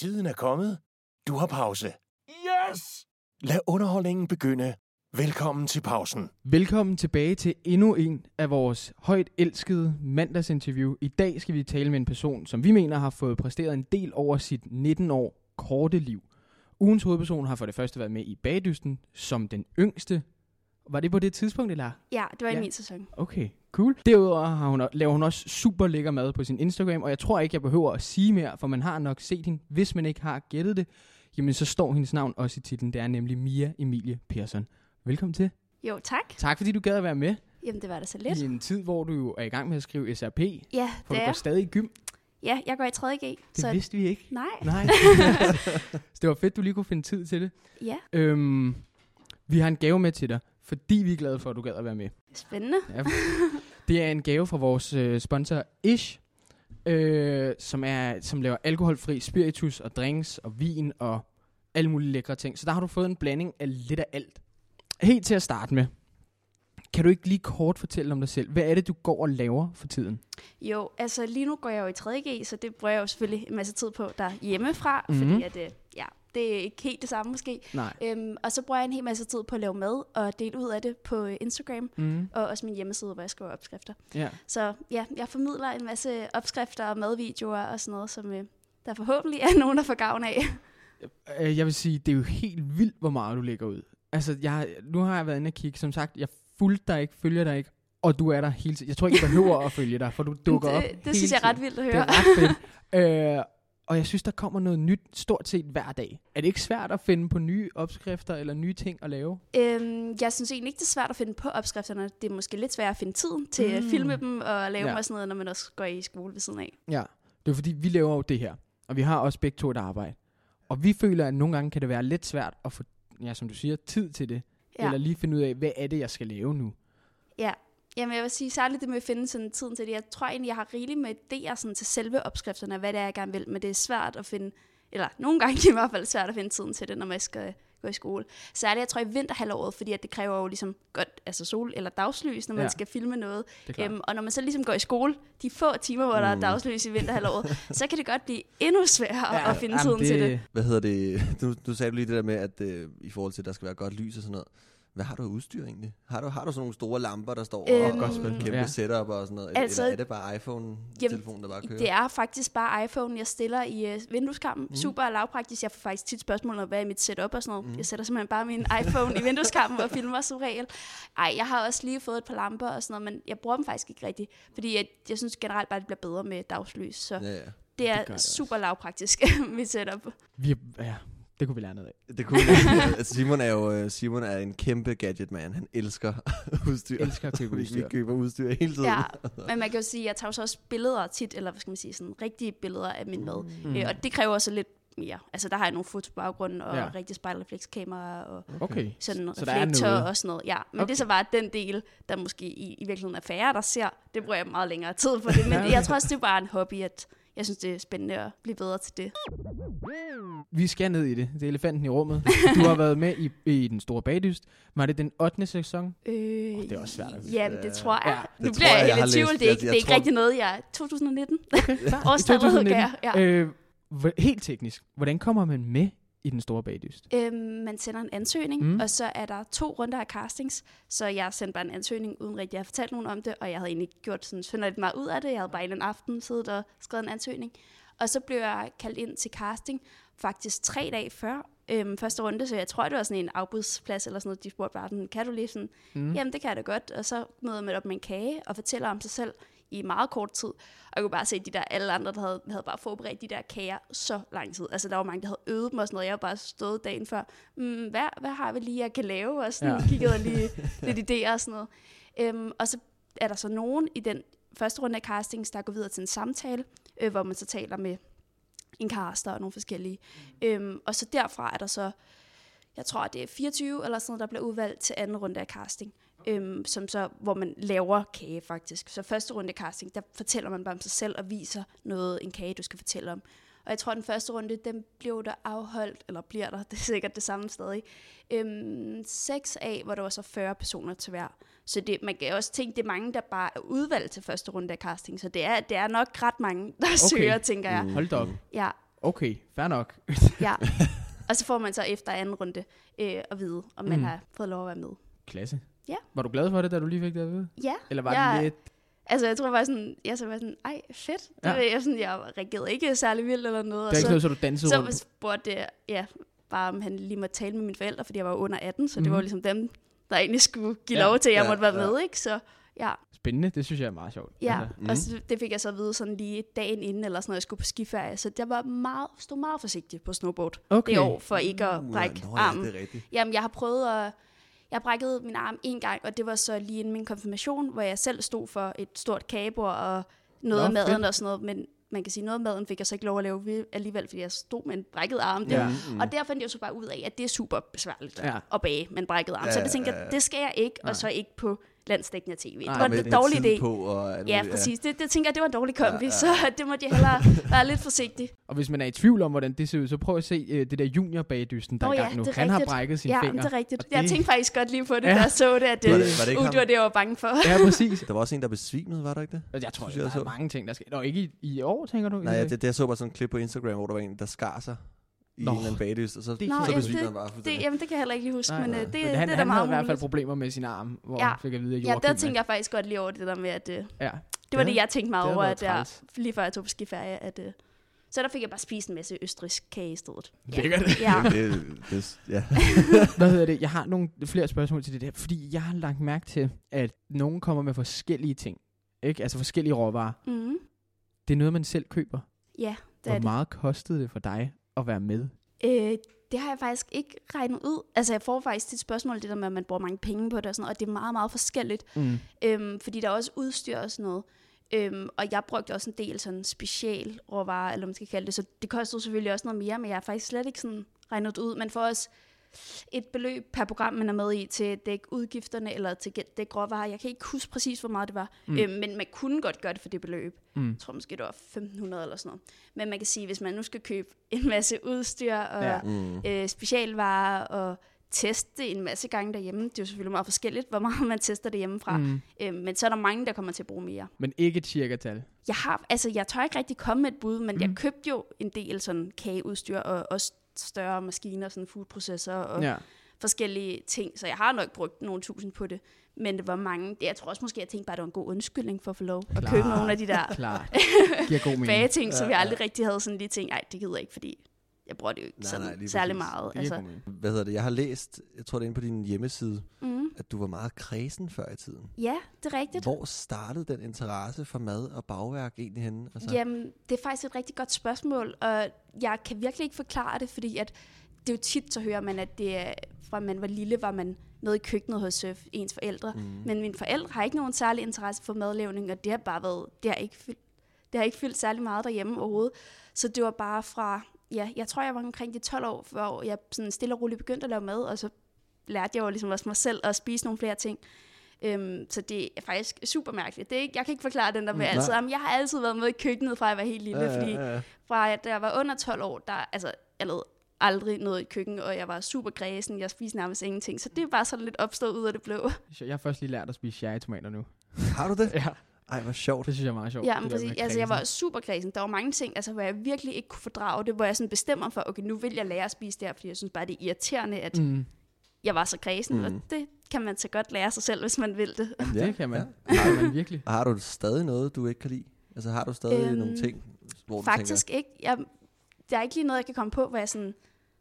Tiden er kommet. Du har pause. Yes! Lad underholdningen begynde. Velkommen til pausen. Velkommen tilbage til endnu en af vores højt elskede mandagsinterview. I dag skal vi tale med en person, som vi mener har fået præsteret en del over sit 19 år korte liv. Ugens hovedperson har for det første været med i Bagdysten som den yngste. Var det på det tidspunkt, eller? Ja, det var i Ja. min sæson. Okay, cool. Derudover har hun, laver hun også super lækker mad på sin Instagram, og jeg tror ikke, jeg behøver at sige mere, for man har nok set hende. Hvis man ikke har gættet det, jamen så står hendes navn også i titlen. Det er nemlig Mia Emilie Persson. Velkommen til. Jo, tak. Tak fordi du gad at være med Jamen, det var da så lidt. i en tid, hvor du jo er i gang med at skrive SRP, Ja, for det du er går stadig i gym. Ja, jeg går i 3.G. Det så vidste vi ikke. nej, Nej. det var fedt, du lige kunne finde tid til det. ja, Øhm, vi har en gave med til dig, fordi vi er glade for, at du gad at være med. spændende. Ja. Det er en gave fra vores øh, sponsor Ish, øh, som, er, som laver alkoholfri spiritus og drinks og vin og alle mulige lækre ting. Så der har du fået en blanding af lidt af alt. Helt til at starte med. Kan du ikke lige kort fortælle om dig selv? Hvad er det, du går og laver for tiden? Jo, altså lige nu går jeg jo i 3.G, så det bruger jeg jo selvfølgelig en masse tid på der hjemmefra, Mhm. mm-hmm. fordi at, øh, ja, det er ikke helt det samme måske. Nej. Øhm, og så bruger jeg en hel masse tid på at lave mad og dele ud af det på Instagram, Mm. og også min hjemmeside, hvor jeg skriver opskrifter. Ja. Så ja, jeg formidler en masse opskrifter og madvideoer og sådan noget, som øh, der forhåbentlig er nogen, der får gavn af. Øh, Jeg vil sige, det er jo helt vildt, hvor meget du lægger ud. Altså, jeg, nu har jeg været inde og kigge. Som sagt, jeg fulgte dig ikke, følger dig ikke, og du er der hele tiden. Jeg tror ikke, jeg behøver at følge dig, for du dukker op det, det hele synes jeg er ret vildt at Det høre. er ret fedt. øh, og jeg synes, der kommer noget nyt stort set hver dag. Er det ikke svært at finde på nye opskrifter eller nye ting at lave? Øhm, jeg synes egentlig ikke, det er svært at finde på opskrifterne. Det er måske lidt svært at finde tiden til mm. at filme dem og lave Ja. dem og sådan noget, når man også går i skole ved siden af. Ja. Det er fordi, vi laver jo det her. Og vi har også begge to et arbejde. Og vi føler, at nogle gange kan det være lidt svært at få, ja, som du siger, tid til det. Ja. Eller lige finde ud af, hvad er det, jeg skal lave nu? ja. Jamen, jeg vil sige særligt det med at finde sådan tiden til det. Jeg tror egentlig, jeg har rigeligt med idéer sådan til selve opskrifterne, hvad det er, jeg gerne vil. Men det er svært at finde, eller nogle gange i hvert fald svært at finde tiden til det, når man skal gå i skole. Særligt, jeg tror, i vinterhalvåret, fordi at det kræver jo ligesom godt altså sol- eller dagslys, når man Ja. skal filme noget. Det klart. Øhm, og når man så ligesom går i skole, de få timer, hvor der er dagslys i vinterhalvåret, så kan det godt blive endnu sværere ja, at finde jamen, tiden til det. Hvad hedder det? Nu, nu sagde du lige det der med, at øh, i forhold til, at der skal være godt lys og sådan noget. Hvad har du af udstyr egentlig? Har du, har du sådan nogle store lamper, der står Øhm, og Godt spil. kæmpe Ja. setup og sådan noget? Eller, Altså- eller er det bare iPhone-telefonen, der bare kører? Det er faktisk bare iPhone, jeg stiller i uh, vindueskampen. Mm. Super lavpraktisk. Jeg får faktisk tit spørgsmål om, hvad er mit setup og sådan noget. Mm. Jeg sætter simpelthen bare min iPhone i vindueskampen og filmer som regel. Ej, jeg har også lige fået et par lamper og sådan noget, men jeg bruger dem faktisk ikke rigtigt. Fordi jeg, jeg synes generelt bare, det bliver bedre med dagslys. Så ja, Ja, det er det super lavpraktisk, mit setup. Vi, er- ja, det kunne vi lære noget af. Det kunne altså Simon er jo øh, Simon er en kæmpe gadget-man. Han elsker udstyr. Elsker at købe Vi, vi udstyr. køber udstyr hele tiden. Ja, men man kan jo sige, at jeg tager jo så også billeder tit, eller hvad skal man sige, sådan rigtige billeder af min mad. Mm. Øh, og det kræver også lidt mere. Altså der har jeg nogle fotobaggrunde og Ja. rigtig spejlreflekskamera og Okay. sådan noget Så reflektor og sådan noget. Ja, men Okay. det er så bare den del, der måske i, i virkeligheden er færre, der ser. Det bruger jeg meget længere tid på det. Men jeg tror også, det er bare en hobby, at jeg synes, det er spændende at blive bedre til det. Vi skal ned i det. Det er elefanten i rummet. Du har været med i, i den store bagdyst. Var det den 8. sæson? Øh, det er også svært at. Jamen, det tror jeg. Ja, Ja, det nu bliver jeg, jeg, jeg helt i tvivl. Det er ikke, jeg det er ikke tror- rigtig noget, jeg... 2019? Okay. I Årstallet 2019. kan jeg, ja. Øh, helt teknisk. Hvordan kommer man med i den store bagdyst? Øhm, man sender en ansøgning, Mm. og så er der to runder af castings. Så jeg sendte bare en ansøgning, uden rigtig at have fortalt nogen om det, og jeg havde egentlig gjort sådan synderligt meget ud af det. Jeg havde bare en aften siddet og skrevet en ansøgning. Og så blev jeg kaldt ind til casting, faktisk tre dage før øhm, første runde, så jeg tror, det var sådan en afbudsplads eller sådan noget. De spurgte bare, sådan, kan du lige sådan, mm. jamen det kan jeg da godt. Og så møder man op med en kage og fortæller om sig selv i meget kort tid. Og jeg kunne bare se, de der alle andre, der havde, havde bare forberedt de der kager så lang tid. Altså der var mange, der havde øvet dem og sådan noget. Jeg var bare stået dagen før. Mm, hvad, hvad har vi lige, jeg kan lave? Og sådan Ja. kiggede lige lidt idéer og sådan noget. Øhm, og så er der så nogen i den første runde af castings, der går videre til en samtale, øh, hvor man så taler med en caster og nogle forskellige. Mm. Øhm, og så derfra er der så, jeg tror, det er 24 eller sådan noget, der bliver udvalgt til anden runde af casting. Øhm, som så, hvor man laver kage faktisk. Så første runde casting, der fortæller man bare om sig selv og viser noget, en kage, du skal fortælle om. Og jeg tror, den første runde, den blev der afholdt, eller bliver der, det er sikkert det samme stadig, øhm, 6 af, hvor der var så 40 personer til hver. Så det, man kan også tænke, det er mange, der bare er udvalgt til første runde af casting. Så det er, det er nok ret mange, der okay. søger, tænker jeg. Hold da op. Ja, Okay, fair nok. Ja. Og så får man så efter anden runde øh, at vide, om man Mm. har fået lov at være med. Klasse. Ja. Var du glad for det, da du lige fik det at vide? Ja, Eller var Ja. det lidt... altså jeg tror bare sådan, jeg så var sådan, ej fedt. Det, Ja. ja. jeg, sådan, jeg reagerede ikke særlig vildt eller noget. Det Og er ikke så, noget, så du dansede så rundt? spurgte jeg, ja, bare om han lige måtte tale med mine forældre, fordi jeg var under 18, så mm-hmm. det Mhm. var ligesom dem, der egentlig skulle give Ja. lov til, at jeg Ja, måtte være ja. med, ikke? Så ja, Spændende, det synes jeg er meget sjovt. ja. Altså, og så, det fik jeg så at vide sådan lige dagen inden, eller sådan noget, jeg skulle på skiferie. Så jeg var meget, stod meget forsigtig på snowboard okay. det år, for ikke at Uh, brække nå, ja, armen. det. Jamen, jeg har prøvet at... Jeg brækkede min arm en gang, og det var så lige inden min konfirmation, hvor jeg selv stod for et stort kagebord og noget Nå, af maden fedt. og sådan noget. Men man kan sige, noget af maden fik jeg så ikke lov at lave alligevel, fordi jeg stod med en brækket arm. Ja. ja. Og der fandt jeg så bare ud af, at det er super besværligt Ja. ja. at bage med en brækket arm. Ja, så det tænkte ja, jeg, ja. det skal jeg ikke, Nej. og så ikke på landsdækkende tv. Det Nej, var Med en dårlig idé. På og Ja, muligt, præcis. Det, det tænker jeg, det var en dårlig kombi, Ja, ja, ja. ja. så det måtte jeg hellere være lidt forsigtig. Og hvis man er i tvivl om, hvordan det ser ud, så prøv at se uh, det der juniorbagedysten, der Åh er i ja, gang nu. det Han har rigtigt. brækket sin Ja, finger. det er rigtigt. Jeg det- tænkte faktisk godt lige på det, Ja. jeg så det, at Var det, det- var det uh, det var det, jeg var bange for. Ja, præcis. Der var også en, der besvimede, var der ikke det? Og Jeg tror, Synes der jeg, er mange ting, der sker. Nå, ikke i, i år, tænker du? Nej, ja, det, det, jeg så bare sådan en klip på Instagram, hvor der var en, der skar sig i Nå. en eller anden bagdyst, og så, Det er så besvimede det- han bare Det, fuldstændig. jamen, det kan jeg heller ikke lige huske, Nej, men nej. øh, det, Men det han, er da han meget havde i hvert fald problemer med sin arm, hvor Ja. han fik at vide, at Ja, der tænker jeg faktisk godt lige over det der med, at øh, Ja, det var Ja, det, jeg tænkte meget det over, at jeg, lige før jeg tog på skiferie, at øh, så der fik jeg bare spist en masse østrisk kage i stedet. Lækkert. Ja. Det, det, ja. Hvad hedder det? Jeg har nogle flere spørgsmål til det der, fordi jeg har lagt mærke til, at nogen kommer med forskellige ting. Ikke? Altså forskellige råvarer. Mm, Det er noget, man selv køber. ja, det Hvor er det. meget kostede det for dig at være med? Øh, det har jeg faktisk ikke regnet ud. Altså, jeg får faktisk et spørgsmål, det der med, at man bruger mange penge på det og sådan noget, og det er meget, meget forskelligt. Mm. Øhm, fordi der er også udstyr og sådan noget. Øhm, og jeg brugte også en del sådan special råvarer, eller man skal kalde det, så det kostede selvfølgelig også noget mere, men jeg har faktisk slet ikke sådan regnet ud. Man får også et beløb per program, man er med i, til at dække udgifterne, eller til at dække råvarer. Jeg kan ikke huske præcis, hvor meget det var, Mm. øhm, men man kunne godt gøre det for det beløb. Mm. Jeg tror måske, det var 1500 eller sådan noget. Men man kan sige, hvis man nu skal købe en masse udstyr og Ja. Mm. øh, specialvarer og teste en masse gange derhjemme, det er jo selvfølgelig meget forskelligt, hvor meget man tester det hjemmefra. Mm. Øhm, men så er der mange, der kommer til at bruge mere. Men ikke et cirka-tal. Jeg har, altså jeg tør ikke rigtig komme med et bud, men. Mm. jeg købte jo en del sådan kageudstyr og også større maskiner, sådan foodprocessor og ja. Forskellige ting, så jeg har nok brugt nogle tusind på det. Men det var mange, jeg tror også måske, jeg tænkte bare, at det var en god undskyldning for at få lov at Klart. købe nogle af de der bageting, som Ja, jeg ja. aldrig rigtig havde sådan lige tænkt, nej, det gider jeg ikke, fordi jeg bruger det jo ikke Nej, sådan nej, særlig præcis. meget. Altså. Hvad hedder det? Jeg har læst, jeg tror det er inde på din hjemmeside, mm, at du var meget kredsen før i tiden. ja, det er rigtigt. Hvor startede den interesse for mad og bagværk egentlig henne? Altså, Jamen, det er faktisk et rigtig godt spørgsmål, og jeg kan virkelig ikke forklare det, fordi at det er jo tit, så hører man, at det er, fra man var lille, var man noget i køkkenet hos øh, ens forældre. Mm. Men mine forældre har ikke nogen særlig interesse for madlavning, og det har bare været, det har ikke fyldt, det har ikke fyldt særlig meget derhjemme overhovedet. Så det var bare fra, ja, jeg tror, jeg var omkring de 12 år, hvor jeg sådan stille og roligt begyndte at lave mad, og så lærte jeg jo ligesom også mig selv at spise nogle flere ting. Øhm, så det er faktisk super mærkeligt. Det er ikke, jeg kan ikke forklare den der med Mm, altid. Jamen, jeg har altid været med i køkkenet, fra jeg var helt lille, fordi ja, ja. fra at da jeg var under 12 år, der, altså, jeg lavede aldrig noget i køkken, og jeg var super græsen, jeg spiste nærmest ingenting. Så det er bare sådan lidt opstået ud af det blå. Jeg har først lige lært at spise cherrytomater nu. Har du det? Ja, Ej, hvor sjovt. det synes jeg er meget sjovt. Ja, det men præcis. Altså, jeg kredsen. var super græsen. Der var mange ting, altså, hvor jeg virkelig ikke kunne fordrage det, hvor jeg sådan bestemmer for, okay, nu vil jeg lære at spise det her, fordi jeg synes bare, det er irriterende, at mm. Jeg var så græsen, mm. Og det kan man så godt lære sig selv, hvis man vil det. Ja, det kan man. Ja. Det kan man virkelig. Og har du stadig noget, du ikke kan lide? Altså har du stadig Øhm, nogle ting, hvor Faktisk du ikke. Jeg, der er ikke lige noget, jeg kan komme på, hvor jeg sådan,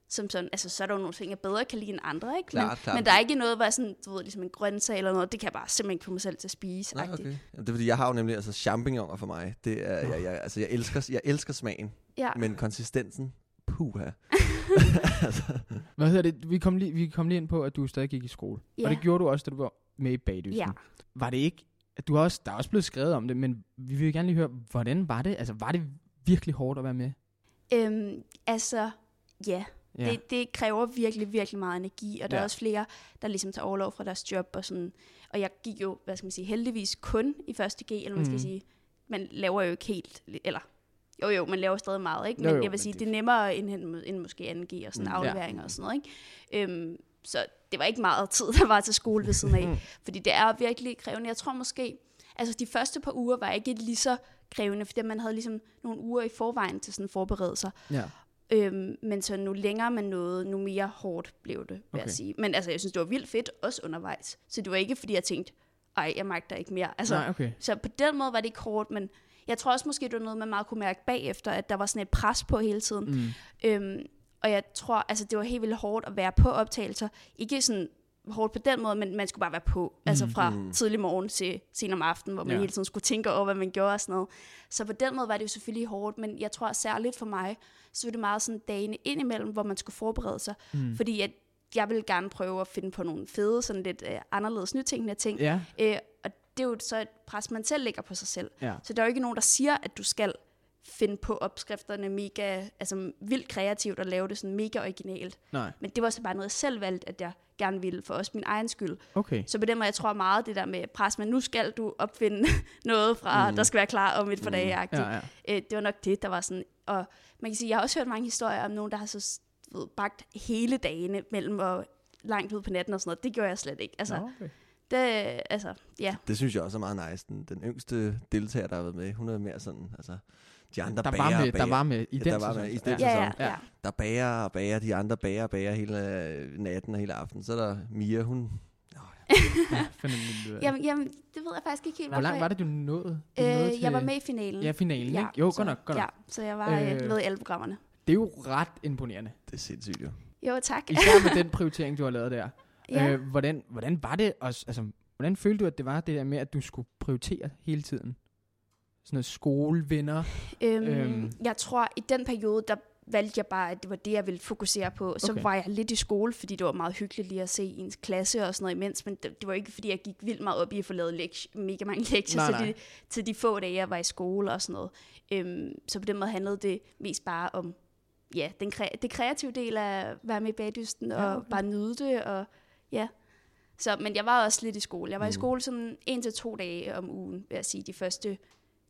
som sådan, altså så er der jo nogle ting, jeg bedre kan lide end andre, ikke? Klart, men, klart. men der er ikke noget, hvor jeg sådan, du ved, ligesom en grøntsag eller noget, det kan jeg bare simpelthen ikke få mig selv til at spise. Nej, okay. Jamen, det er fordi, jeg har jo nemlig, altså champignoner for mig, det er, jeg, jeg, altså jeg elsker, jeg elsker smagen, Ja. men konsistensen, puha. Hvad hedder det? Vi kom, lige, vi kom lige ind på, at du stadig gik i skole. Ja. Og det gjorde du også, da du var med i bagdysten. Ja. Var det ikke... Du har også, der er også blevet skrevet om det, men vi vil gerne lige høre, hvordan var det? Altså, var det virkelig hårdt at være med? Øhm, altså, ja. Ja. Det, det kræver virkelig, virkelig meget energi, og der Ja. er også flere, der ligesom tager overlov fra deres job og sådan. Og jeg gik jo, hvad skal man sige, heldigvis kun i første G, eller man skal Mhm. sige, man laver jo ikke helt, eller jo jo, man laver stadig meget, ikke? Jo, Men jo, jeg men vil sige, det- det er nemmere end, end, end måske 2G og sådan Mm, mm, ja. afleveringer og sådan noget, ikke? Øhm, så det var ikke meget tid, der var til skole ved siden af. Mm. fordi det er virkelig krævende. Jeg tror måske, altså de første par uger var ikke lige så krævende, fordi man havde ligesom nogle uger i forvejen til sådan forberedelser. Ja. Øhm, men så nu længere man nåede, nu mere hårdt blev det, vil okay. Jeg sige. Men altså, jeg synes, det var vildt fedt, også undervejs. Så det var ikke, fordi jeg tænkte, ej, jeg magter ikke mere. Altså, Nej, okay. Så på den måde var det ikke hårdt, men jeg tror også måske, det var noget, man meget kunne mærke bagefter, at der var sådan et pres på hele tiden. Mm. Øhm, og jeg tror, altså det var helt vildt hårdt at være på optagelser. Ikke sådan hårdt på den måde, men man skulle bare være på. Mm. Altså fra Mm. tidlig morgen til sen om aftenen, hvor man Ja. hele tiden skulle tænke over, hvad man gjorde og sådan noget. Så på den måde var det jo selvfølgelig hårdt, men jeg tror særligt for mig, så var det meget sådan dagene indimellem, hvor man skulle forberede sig. Mm. Fordi at jeg ville gerne prøve at finde på nogle fede, sådan lidt øh, anderledes nytænkende ting. Ja, Øh, og det er jo så et pres, man selv lægger på sig selv. ja. Så der er jo ikke nogen, der siger, at du skal finde på opskrifterne mega, altså vildt kreativt og lave det sådan mega originalt. Nej, Men det var så bare noget, jeg selv valgte, at jeg gerne ville, for også min egen skyld. okay. Så på den måde, jeg tror meget det der med pres, men nu skal du opfinde noget fra, Mm. der skal være klar om et par Mm. dage. Ja, ja. Øh, det var nok det, der var sådan. Og man kan sige, jeg har også hørt mange historier om nogen, der har så ved, bagt hele dagene mellem og langt ud på natten og sådan noget. Det gjorde jeg slet ikke. Altså, okay. det, altså ja. Det synes jeg også er meget nice. Den, den yngste deltager, der har været med, hun er mere sådan, altså, de andre Der bager, var, med, bager, der var med i Ja, den der var sæson. med i den Ja, ja, sæson. ja. der bager og bager, de andre bager og bager hele øh, natten og hele aftenen. Så er der Mia, hun, Ja, af det. Jamen, jamen, det ved jeg faktisk ikke helt, Hvor langt var det, du nåede? Du nåede Øh, til, jeg var med i finalen. Ja, finalen, ikke? Jo, så, godt nok, godt nok. Ja, så jeg var øh, Øh, med i alle programmerne. Det er jo ret imponerende. det er sindssygt jo. Jo, tak. Især med den prioritering, du har lavet der. ja. Øh, hvordan, hvordan var det også, altså, hvordan følte du, at det var det der med, at du skulle prioritere hele tiden? Sådan noget skole, venner. øhm, øhm. Jeg tror, i den periode, der valgte jeg bare, at det var det, jeg ville fokusere på. Så Okay. var jeg lidt i skole, fordi det var meget hyggeligt lige at se ens klasse og sådan noget imens, men det, det var ikke, fordi jeg gik vildt meget op i at få lavet lekt- mega mange lektier Nej, til, nej. de, til de få dage, jeg var i skole og sådan noget. Øhm, så på den måde handlede det mest bare om ja, den kre- det kreative del af at være med i bagdysten og Ja, okay. bare nyde det. Og, ja. så, men jeg var også lidt i skole. Jeg var mm. i skole sådan en til to dage om ugen, vil jeg sige, de første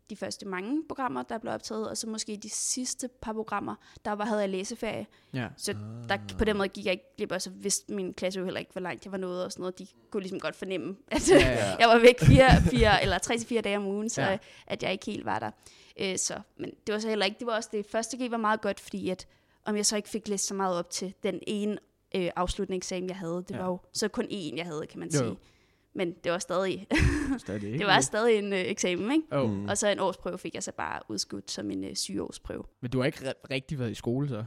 de første mange programmer, der blev optaget, og så måske de sidste par programmer, der var, havde jeg læseferie. Ja. Så der, på den måde gik jeg ikke glip, og så vidste min klasse jo heller ikke, hvor langt jeg var nået og sådan noget. De kunne ligesom godt fornemme, at Ja, ja, jeg var væk fire, fire, eller tre til fire dage om ugen, så Ja. at jeg ikke helt var der. Øh, så, men det var så heller ikke, det var også det første G var meget godt, fordi at om jeg så ikke fik læst så meget op til den ene øh, afslutningseksamen, jeg havde, det Ja. ja. var jo så kun én, jeg havde, kan man Jo, sige. jo. Men det var stadig, Stadig det var stadig en øh, eksamen, ikke? Oh. Mm. Og så en årsprøve fik jeg så bare udskudt som en øh, sygeårsprøve. Men du har ikke rigtig været i skole så?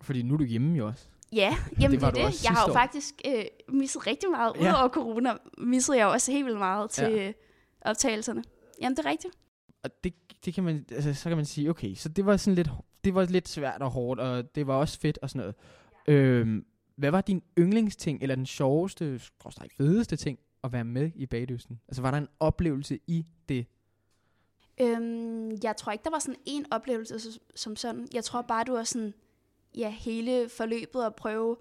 Fordi nu er du hjemme jo også. Ja, jamen det, var det er det. Jeg har jo år. faktisk øh, misset rigtig meget. Ja. Udover corona missede jeg jo også helt vildt meget til Ja. ja. optagelserne. Jamen det er rigtigt. Og det, det kan man, altså, så kan man sige, okay, så det var sådan lidt, det var lidt svært og hårdt, og det var også fedt og sådan noget. Øhm, hvad var din yndlingsting, eller den sjoveste, skråstreg fedeste ting, at være med i bagdysten? Altså var der en oplevelse i det? Øhm, jeg tror ikke, der var sådan en oplevelse som, sådan. Jeg tror bare, du var sådan, ja, hele forløbet at prøve,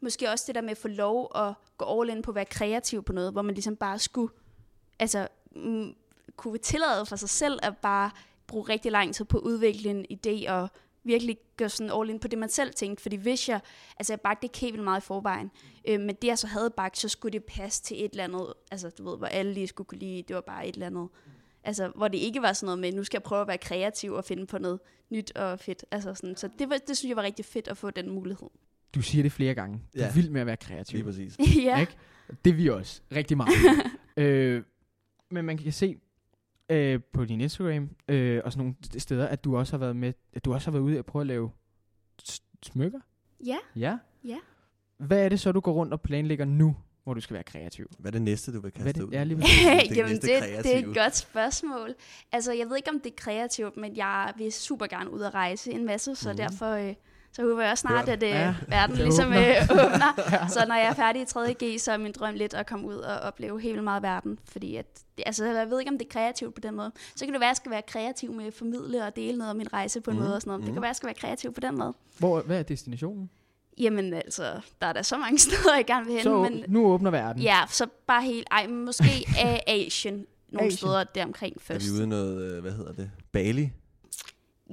måske også det der med at få lov at gå all in på at være kreativ på noget, hvor man ligesom bare skulle, altså, mm, kunne tillade for sig selv at bare bruge rigtig lang tid på at udvikle en idé og virkelig gå sådan all in på det, man selv tænkte. Fordi hvis jeg, altså jeg bagte ikke helt vildt meget i forvejen, øh, men det jeg så havde bagt, så skulle det passe til et eller andet, altså du ved, hvor alle lige skulle kunne lide, det var bare et eller andet. Altså, hvor det ikke var sådan noget med, nu skal jeg prøve at være kreativ og finde på noget nyt og fedt. Altså sådan, så det, var, det synes jeg var rigtig fedt at få den mulighed. Du siger det flere gange. Du er Ja. vild med at være kreativ. Lige præcis. ja. Ikke? Det er vi også. Rigtig meget. øh, men man kan se øh, på din Instagram øh, og sådan nogle steder, at du også har været med, at du også har været ude og prøve at lave smykker. ja. Ja. Ja. Hvad er det så, du går rundt og planlægger nu, hvor du skal være kreativ? Hvad er det næste, du vil Hvad kaste det? ud? Ja, lige. Det Jamen, næste det, det er et godt spørgsmål. Altså, jeg ved ikke, om det er kreativt, men jeg vil super gerne ud og rejse en masse, så Mhm. derfor øh, så håber jeg også snart, at øh, Ja, verden ligesom åbner. øh, åbner. Så når jeg er færdig i 3.G, så er min drøm lidt at komme ud og opleve helt meget verden. Fordi at, altså, jeg ved ikke, om det er kreativt på den måde. Så kan det være, at jeg skal være kreativ med at formidle og dele noget af min rejse på en Mhm. måde og sådan noget. Det kan være, at jeg skal være kreativ på den måde. Hvor, hvad er destinationen? Jamen altså, der er der så mange steder, jeg gerne vil hen. Så men, nu åbner verden. Ja, så bare helt, ej, men måske af Asien nogle Asien. steder deromkring Er først. vi ude noget, øh, hvad hedder det? Bali?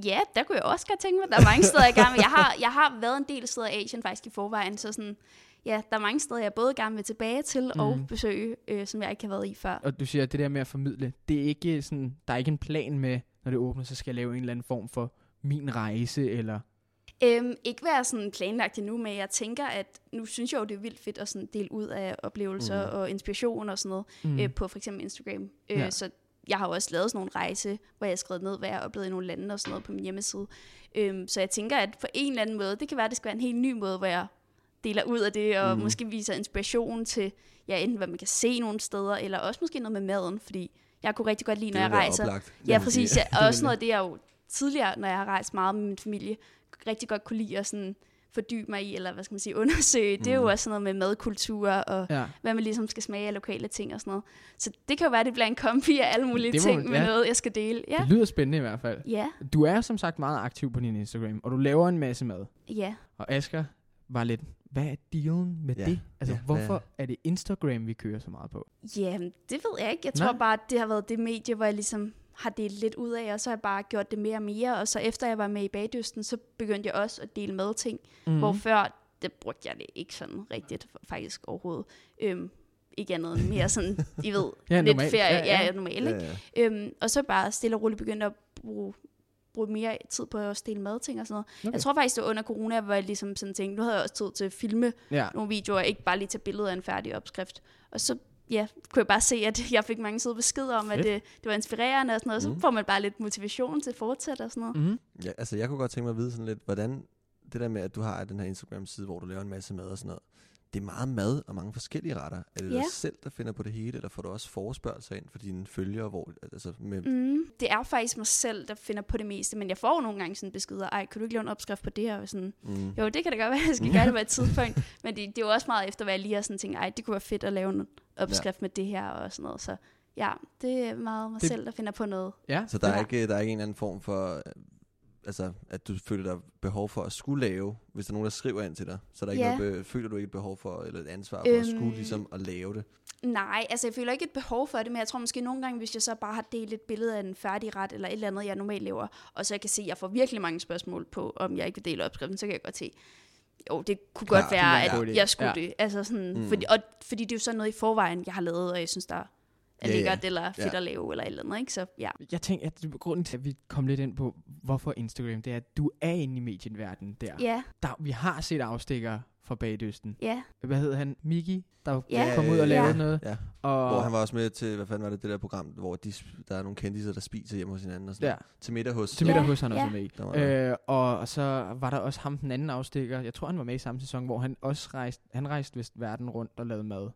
Ja, der kunne jeg også godt tænke mig. Der er mange steder, jeg gerne vil. Jeg har, jeg har været en del steder i Asien faktisk i forvejen, så sådan, ja, der er mange steder, jeg både gerne vil tilbage til mm. og besøge, øh, som jeg ikke har været i før. Og du siger, at det der med at formidle, det er ikke sådan, der er ikke en plan med, når det åbner, så skal jeg lave en eller anden form for min rejse, eller... Øhm, ikke være sådan planlagt endnu, men jeg tænker, at nu synes jeg jo, det er vildt fedt at sådan dele ud af oplevelser mm. og inspiration og sådan noget mm. øh, på for eksempel Instagram. Øh, ja. Så jeg har jo også lavet sådan nogle rejse, hvor jeg har skrevet ned, hvad jeg har oplevet i nogle lande og sådan noget på min hjemmeside. Øhm, så jeg tænker, at på en eller anden måde, det kan være, at det skal være en helt ny måde, hvor jeg deler ud af det, og mm. måske viser inspiration til, ja, enten hvad man kan se nogle steder, eller også måske noget med maden, fordi jeg kunne rigtig godt lide, når jeg rejser. Oplagt, Ja, præcis. Ja, og også noget af det, jeg jo tidligere, når jeg har rejst meget med min familie, rigtig godt kunne lide at sådan fordybe mig i, eller hvad skal man sige, undersøge. Det er Mm. jo også sådan noget med madkultur, og Ja. hvad man ligesom skal smage af lokale ting og sådan noget. Så det kan jo være, at det bliver en kombi af alle mulige Det ting man- med ja. noget, jeg skal dele. Ja, Det lyder spændende i hvert fald. ja, Du er som sagt meget aktiv på din Instagram, og du laver en masse mad. ja. Og Asger var lidt, hvad er dealen med Ja, det? Altså, ja, hvorfor er det Instagram, vi kører så meget på? Jamen, det ved jeg ikke. Jeg Nej. tror bare, at det har været det medie, hvor jeg ligesom har delt lidt ud af, og så har jeg bare gjort det mere og mere. Og så efter jeg var med i Bagdysten, så begyndte jeg også at dele med ting. Mm. Hvor før, det brugte jeg det ikke sådan rigtigt, faktisk overhovedet. Øhm, ikke andet end mere sådan, I ved, Ja, lidt normalt. ferie. Ja, Ja, ja. normalt? Ja, ja. Øhm, og så bare stille og roligt begyndte at bruge, bruge mere tid på at stille madting og sådan noget. Okay. Jeg tror faktisk, det var under corona, hvor jeg ligesom sådan tænkte, nu havde jeg også tid til at filme Ja. nogle videoer, ikke bare lige tage billeder af en færdig opskrift. Og så ja, kunne jeg bare se, at jeg fik mange søde beskeder om, at Fedt. det, det var inspirerende og sådan noget. Mm. Så får man bare lidt motivation til at fortsætte og sådan noget. Mm. Ja, altså jeg kunne godt tænke mig at vide sådan lidt, hvordan det der med, at du har den her Instagram-side, hvor du laver en masse mad og sådan noget, det er meget mad og mange forskellige retter. Er det Ja. dig selv, der finder på det hele, eller får du også forespørgelser ind for dine følgere, hvor, altså med, Mm, det er faktisk mig selv, der finder på det meste, men jeg får jo nogle gange sådan beskeder, ej, kan du ikke lave en opskrift på det her? Og sådan, mm, jo, det kan da godt være, at jeg skal gøre det på et tidspunkt, men det, det er jo også meget efter, hvad jeg lige har sådan tænkt, ej, det kunne være fedt at lave en opskrift ja. med det her og sådan noget, så ja, det er meget mig Det- selv, der finder på noget. Ja. så der er, ikke, der er ikke en anden form for, øh, altså, at du føler dig behov for at skulle lave, hvis der er nogen, der skriver ind til dig, så er der ikke Ja. noget, be- føler du ikke et behov for, eller et ansvar for at skulle Øhm. ligesom at lave det. Nej, altså jeg føler ikke et behov for det, men jeg tror måske nogle gange, hvis jeg så bare har delt et billede af en færdig ret, eller et eller andet, jeg normalt laver, og så jeg kan se, at jeg får virkelig mange spørgsmål på, om jeg ikke vil dele opskriften, så kan jeg godt se, jo, det kunne Klar, godt være, at jeg skulle Ja. det. Altså sådan, mm. fordi, og, fordi det er jo sådan noget i forvejen, jeg har lavet, og jeg synes, der er ja. lækkert, eller fedt Ja. at lave, eller et eller andet, ikke? Så ja. Jeg tænker, at grunden til, at vi kom lidt ind på, hvorfor Instagram, det er, at du er inde i medieverdenen der. Ja, der. Vi har set afstikker fra Bagdysten. ja, Hvad hed han? Miki, der Ja. kom ud og lavede Ja. noget. Ja. Og, Hvor han var også med til, hvad fanden var det, det der program, hvor de, der er nogle kendiser, der spiser hjemme hos hinanden og sådan ja, noget. Til middag hos. til middag hos han også ja. med i. Øh, og, og så var der også ham, den anden afstikker. Jeg tror, han var med i samme sæson, hvor han også rejste, han rejste vist verden rundt og lavede mad.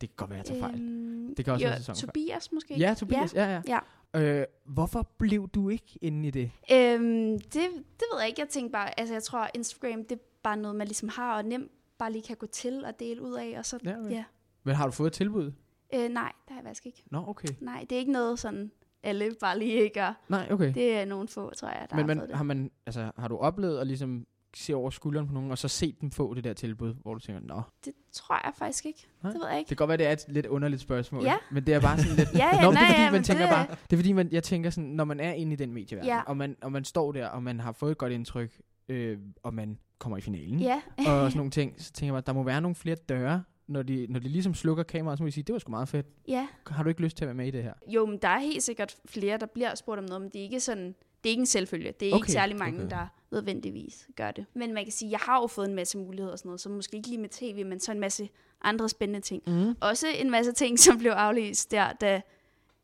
Det kan godt være, jeg tager fejl. Øhm, Det kan også jo, være sæson. Tobias måske? Ja, Tobias. Ja, ja. Ja. Øh, hvorfor blev du ikke inde i det? Øhm, det, det ved jeg ikke. Jeg tænkte bare, altså jeg tror, Instagram, det er bare noget, man ligesom har, og nemt bare lige kan gå til og dele ud af, og så, Ja, okay. ja. Men har du fået et tilbud? Øh, nej, det har jeg faktisk ikke. Nå, okay. Nej, det er ikke noget sådan, alle bare lige gør. Nej, okay. Det er nogle få, tror jeg, der Men har fået det. har, man, altså, har du oplevet at ligesom se over skulderen på nogen, og så set dem få det der tilbud, hvor du tænker, nå, Det tror jeg faktisk ikke. Nej. Det ved jeg det ikke. kan godt være, det er et lidt underligt spørgsmål. Ja. Men det er bare sådan lidt... Ja, ja, Nå, nej, det er fordi, ja, man tænker det- bare, det er fordi, man, jeg tænker sådan, når man er inde i den medieverden, Ja. og, man, og man står der, og man har fået et godt indtryk, øh, og man kommer i finalen, Ja, og sådan nogle ting, så tænker jeg bare, der må være nogle flere døre, når de, når de ligesom slukker kameraet, så må de sige, det var sgu meget fedt. ja. Har du ikke lyst til at være med i det her? Jo, men der er helt sikkert flere, der bliver spurgt om noget, men det er ikke sådan, det er ikke en selvfølge. Det er Okay, ikke særlig mange, okay. der nødvendigvis gør det. Men man kan sige, jeg har jo fået en masse muligheder og sådan noget, så måske ikke lige med tv, men så en masse andre spændende ting. Mm. Også en masse ting, som blev aflyst der, da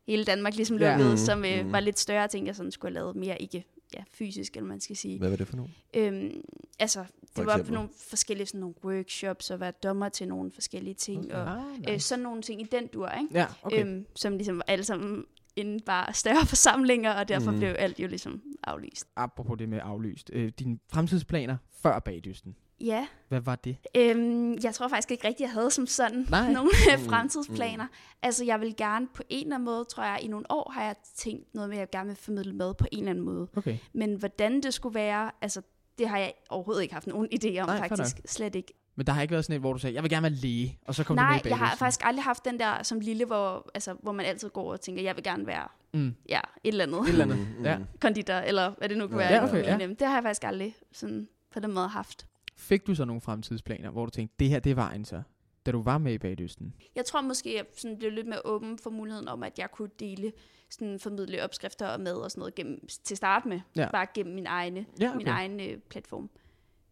hele Danmark ligesom Ja. lukkede, Mhm, som øh, mhm. var lidt større ting, jeg sådan skulle have lavet mere ikke ja, fysisk, eller man skal sige. Hvad var det for nogen? Øhm, altså, det For var på eksempel? nogle forskellige sådan nogle workshops, og være dommer til nogle forskellige ting, og Ah, øh, sådan nogle ting i den dur, ikke? Ja, okay. Øhm, som ligesom alle sammen inden bare større forsamlinger, og derfor mm. blev alt jo ligesom aflyst. Apropos det med aflyst. Øh, dine fremtidsplaner før bagdysten. Ja, Hvad var det? øhm, jeg tror faktisk ikke rigtigt, jeg havde som sådan Nej. nogle Mm, fremtidsplaner. Altså, jeg vil gerne på en eller anden måde, tror jeg, i nogle år har jeg tænkt noget med, at jeg gerne vil formidle med på en eller anden måde. Okay. Men hvordan det skulle være, altså, det har jeg overhovedet ikke haft nogen idé om, Nej, faktisk. Slet ikke. Men der har ikke været sådan et, hvor du sagde, jeg vil gerne være læge, og så kom du med Nej, i jeg har faktisk aldrig haft den der som lille, hvor, altså, hvor man altid går og tænker, jeg vil gerne være Mm. ja, et eller andet. Et eller andet. Mm, mm. Ja. konditor, eller hvad det nu kan Ja, være. okay, ja. Men, øhm, Det har jeg faktisk aldrig sådan, på den måde haft. Fik du så nogle fremtidsplaner, hvor du tænkte, det her, det er vejen så, da du var med i Bagdysten? Jeg tror måske, jeg sådan blev lidt mere åben for muligheden om, at jeg kunne dele, sådan formidle opskrifter og mad og sådan noget gennem, til start med. Ja. Bare gennem min, egne, Ja, okay. min egen øh, platform.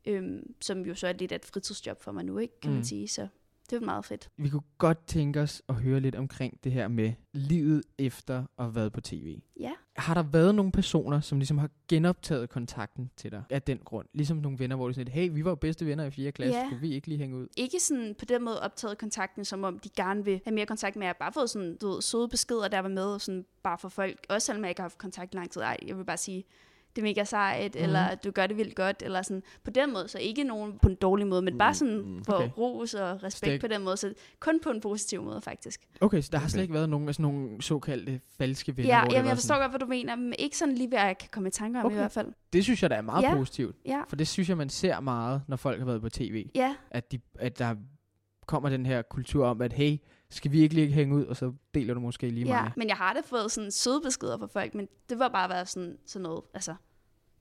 Øhm, som jo så er lidt af et fritidsjob for mig nu, ikke, kan mm. Man sige. Så det var meget fedt. Vi kunne godt tænke os at høre lidt omkring det her med livet efter at have været på tv. Ja. Har der været nogle personer, som ligesom har genoptaget kontakten til dig af den grund? Ligesom nogle venner, hvor de siger, hey, vi var jo bedste venner i 4. klasse, Ja. kunne vi ikke lige hænge ud? Ikke sådan på den måde optaget kontakten, som om de gerne vil have mere kontakt med jer. Bare fået sådan, du ved, søde beskeder, der var med, sådan bare for folk. Også selvom jeg ikke har haft kontakt lang tid. Ej, jeg vil bare sige, det er mega sejt, mm. eller du gør det vildt godt, eller sådan. På den måde, så ikke nogen på en dårlig måde, men bare sådan Mm, for okay. ros og respekt Stik. på den måde. Så kun på en positiv måde, faktisk. Okay, så der har Okay. slet ikke været nogen af sådan nogle såkaldte falske venner, Ja, jamen, jeg forstår sådan, godt, hvad du mener, men ikke sådan lige, hvad jeg kan komme i tanker om Okay. i hvert fald. Det synes jeg, der er meget Ja. positivt. Ja, For det synes jeg, man ser meget, når folk har været på tv. ja, At, de, at der kommer den her kultur om, at hey, skal vi ikke lige hænge ud, og så deler du måske lige ja. mig. Men jeg har da fået sådan søde beskeder fra folk, men det var bare været sådan, sådan noget, altså,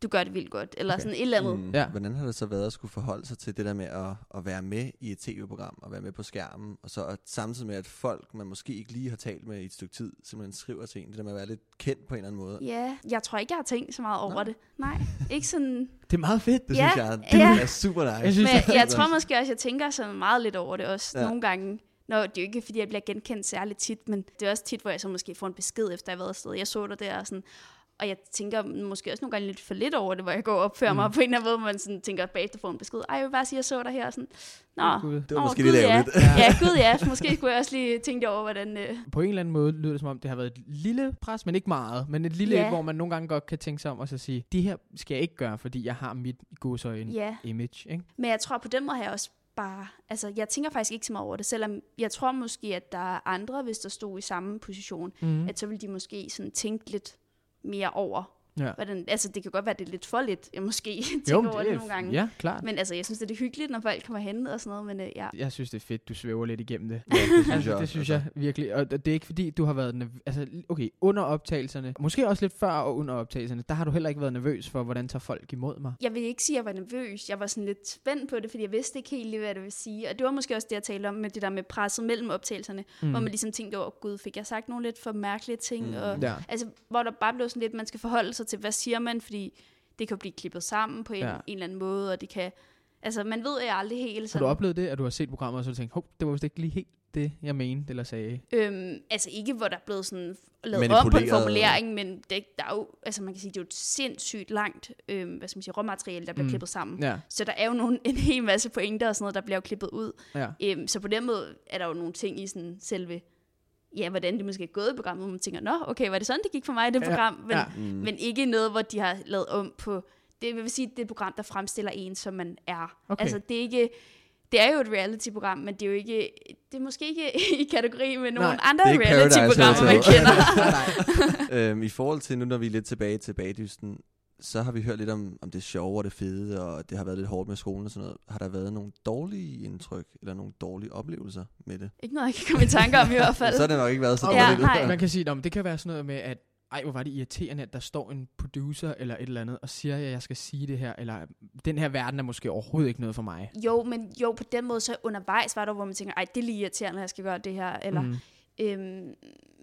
du gør det vildt godt, eller Okay. sådan et eller andet. Mm. Ja. Hvordan har det så været at skulle forholde sig til det der med at, at være med i et tv-program, og være med på skærmen, og så at, samtidig med, at folk, man måske ikke lige har talt med i et stykke tid, simpelthen skriver til en, det der med at være lidt kendt på en eller anden måde. Ja, jeg tror ikke, jeg har tænkt så meget over Nej. det. Nej, ikke sådan... Det er meget fedt. Det Ja, synes jeg, det ja. er super nice. Jeg synes, Men er jeg tror måske også, jeg tænker sådan meget lidt over det også Ja. ja. nogle gange. Nå, det er jo ikke, fordi jeg bliver genkendt særligt tit, men det er også tit, hvor jeg så måske får en besked, efter jeg har været afsted. Jeg så dig der og sådan... Og jeg tænker måske også nogle gange lidt for lidt over det, hvor jeg går og opfører mm. mig på en eller anden måde, hvor man sådan tænker bagefter får en besked. Ej, jeg vil bare sige, at jeg så dig her. og Sådan, Nå, Gud. Det var Åh, måske Gud, lidt ja. ja, gud ja. Måske skulle jeg også lige tænke over, hvordan... Øh, På en eller anden måde lyder det som om, det har været et lille pres, men ikke meget. Men et lille Ja. hvor man nogle gange godt kan tænke sig om og så sige, det her skal jeg ikke gøre, fordi jeg har mit godsøjne ja. image. Ikke? Men jeg tror på den måde har jeg også bare... Altså, jeg tænker faktisk ikke så meget over det, selvom jeg tror måske, at der er andre, hvis der stod i samme position, Mm. at så vil de måske sådan tænke lidt mere over, Ja. hvordan, altså det kan godt være, det er lidt for lidt, jeg måske tænker Jo, over det, det er, nogle gange. ja, klart. Men altså, jeg synes, det er hyggeligt, når folk kommer hen og sådan noget, men øh, ja. Jeg synes, det er fedt, du svæver lidt igennem det. Ja, det synes altså, jeg det synes altså. jeg virkelig. Og det er ikke fordi, du har været nerv- altså, okay, under optagelserne, måske også lidt før og under optagelserne, der har du heller ikke været nervøs for, hvordan tager folk imod mig. Jeg vil ikke sige, at jeg var nervøs. Jeg var sådan lidt spændt på det, fordi jeg vidste ikke helt lige, hvad det vil sige. Og det var måske også det, jeg talte om med det der med presset mellem optagelserne, mm. hvor man ligesom tænkte over, gud, fik jeg sagt nogle lidt for mærkelige ting? Mm. Og, Ja. Altså, hvor der bare blev sådan lidt, man skal forholde sig til, hvad siger man, fordi det kan jo blive klippet sammen på en, Ja. en eller anden måde, og det kan... Altså, man ved jeg aldrig helt Har sådan... du oplevet det, at du har set programmet, og så har du tænkt, hov, det var vist ikke lige helt det, jeg mente eller sagde? Øhm, altså ikke, hvor der er blevet sådan lavet om på en formulering, men det, der er jo, altså man kan sige, det er jo et sindssygt langt, øhm, hvad skal man sige, råmateriale, der bliver mm. klippet sammen. Ja, Så der er jo nogle, en hel masse pointer og sådan noget, der bliver jo klippet ud. ja. Øhm, så på den måde er der jo nogle ting i sådan selve, ja, hvordan det måske er gået i programmet, hvor man tænker, nå, okay, var det sådan, det gik for mig i det Ja, program? Men, ja. Mm. men ikke noget, hvor de har lavet om på, det vil sige, det er et program, der fremstiller en, som man er. Okay. Altså, det er ikke, det er jo et reality-program, men det er jo ikke, det er måske ikke i kategori med nogle Nej, andre er reality-programmer, man kender. øhm, I forhold til nu, når vi er lidt tilbage til bagdysten, så har vi hørt lidt om, om det sjove og det fede, og det har været lidt hårdt med skolen og sådan noget. Har der været nogle dårlige indtryk, eller nogle dårlige oplevelser med det? ikke noget, jeg kan komme i tanke om i hvert fald. Så har det nok ikke været så Ja, dårligt. nej. Man kan sige, at det kan være sådan noget med, at ej, hvor var det irriterende, at der står en producer eller et eller andet, og siger, at jeg skal sige det her, eller den her verden er måske overhovedet ikke noget for mig. Jo, men jo, på den måde, så undervejs var der, hvor man tænker, ej, det er lige irriterende, at jeg skal gøre det her, eller, mm. øhm,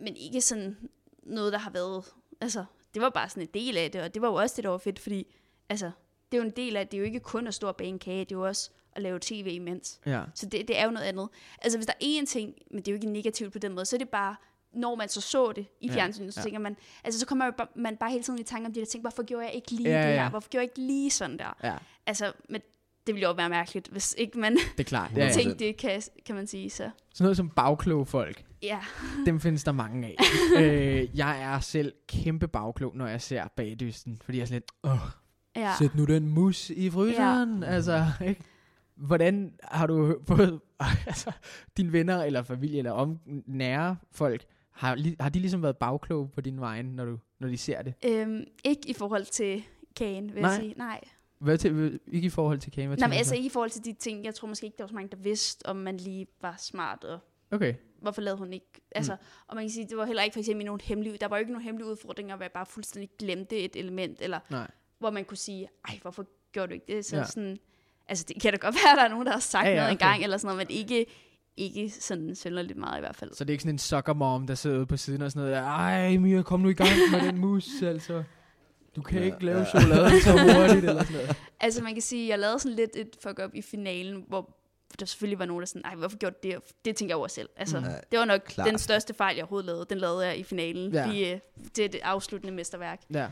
men ikke sådan noget, der har været, altså, det var bare sådan en del af det, og det var jo også det, der var fedt, fordi, altså, det er jo en del af det, det er jo ikke kun at stå og bage en kage, det er jo også at lave tv imens. Ja. Så det, det er jo noget andet. Altså, hvis der er én ting, men det er jo ikke negativt på den måde, så er det bare, når man så så det i Ja, fjernsynet, så ja. tænker man, altså så kommer man bare, man bare hele tiden i tanke om det der ting, hvorfor gjorde jeg ikke lige Ja, det ja. her? Hvorfor gjorde jeg ikke lige sådan der? ja, Altså, men det ville jo være mærkeligt, hvis ikke man det er klart. Ja, ja. Tænk- tænkte det, kan, kan man sige. Så Sådan noget som bagkloge folk, ja, dem findes der mange af. øh, jeg er selv kæmpe bagklog, når jeg ser bagdysten, fordi jeg er sådan lidt, åh, ja. sæt nu den mus i fryseren. Ja. Altså, ikke? Hvordan har du fået, altså, dine venner eller familie eller om, nære folk, har, li- har de ligesom været bagkloge på din vej, når, du, når de ser det? Øhm, ikke i forhold til kagen, vil Nej. jeg sige. Nej. Hvad til, ikke i forhold til Kane? Hvad Nej, men altså så? ikke i forhold til de ting. Jeg tror måske ikke, der var så mange, der vidste, om man lige var smart, og Okay. hvorfor lavede hun ikke... Altså, mm. og man kan sige, det var heller ikke for eksempel nogle hemmelige... Der var jo ikke nogen hemmelige udfordringer, hvor jeg bare fuldstændig glemte et element, eller Nej. hvor man kunne sige, ej, hvorfor gjorde du ikke det? Så Ja. sådan, Altså, det kan da godt være, at der er nogen, der har sagt Ja, ja, noget okay. engang, eller sådan noget, men ikke, ikke sådan synderligt meget i hvert fald. Så det er ikke sådan en soccer mom, der sidder ude på siden og sådan noget. Ej, Mia, kom nu i gang med den mus, altså. Du kan Ja, ikke lave ja. chokoladen så hurtigt, eller sådan noget. Altså, man kan sige, at jeg lavede sådan lidt et fuck up i finalen, hvor der selvfølgelig var nogen, der sådan, nej, hvorfor gjorde du det? Det tænker jeg over selv. Altså, Mm. det var nok Klart. Den største fejl, jeg overhovedet lavede. Den lavede jeg i finalen. Ja. Ja. Det, det er det afsluttende mesterværk. Ja.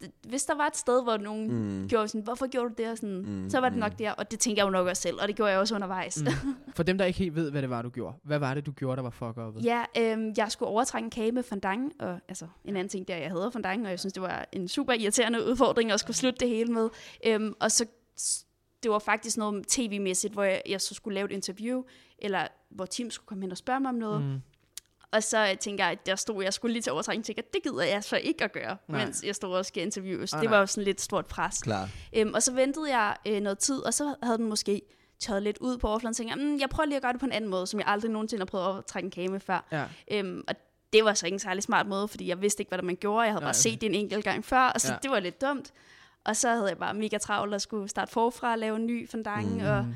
Det- Hvis der var et sted, hvor nogen Mm. gjorde sådan, hvorfor gjorde du det? Og sådan, Mm, så var det mm. nok der, og det tænker jeg jo nok også selv, og det gjorde jeg også undervejs. Mm. For dem, der ikke helt ved, hvad det var, du gjorde. Hvad var det, du gjorde, der var fuck up? Ja, øhm, jeg skulle overtrække en kage med fondant, og altså en anden ting der, jeg hader fondant, og jeg synes, det var en super irriterende udfordring at skulle slutte det hele med. Øhm, og så, det var faktisk noget tv-mæssigt, hvor jeg, jeg så skulle lave et interview, eller hvor Tim skulle komme hen og spørge mig om noget. Mm. Og så tænker jeg, at der stod, jeg skulle lige til overtrækning, tænker, det gider jeg så ikke at gøre, Nej. mens jeg stod og skal interviews. Ah, det var jo sådan lidt stort pres. Klar. Øhm, og så ventede jeg øh, noget tid, og så havde den måske tørret lidt ud på overfladen, og tænkte, jeg, mm, jeg prøver lige at gøre det på en anden måde, som jeg aldrig nogensinde har prøvet at trække en kage med før. Ja. Øhm, og det var så ikke en særlig smart måde, fordi jeg vidste ikke, hvad det man gjorde. Jeg havde Nej, bare okay. set det en enkelt gang før, og så ja. det var lidt dumt. Og så havde jeg bare mega travlt og skulle starte forfra og lave en ny fondant, Mm. mm. og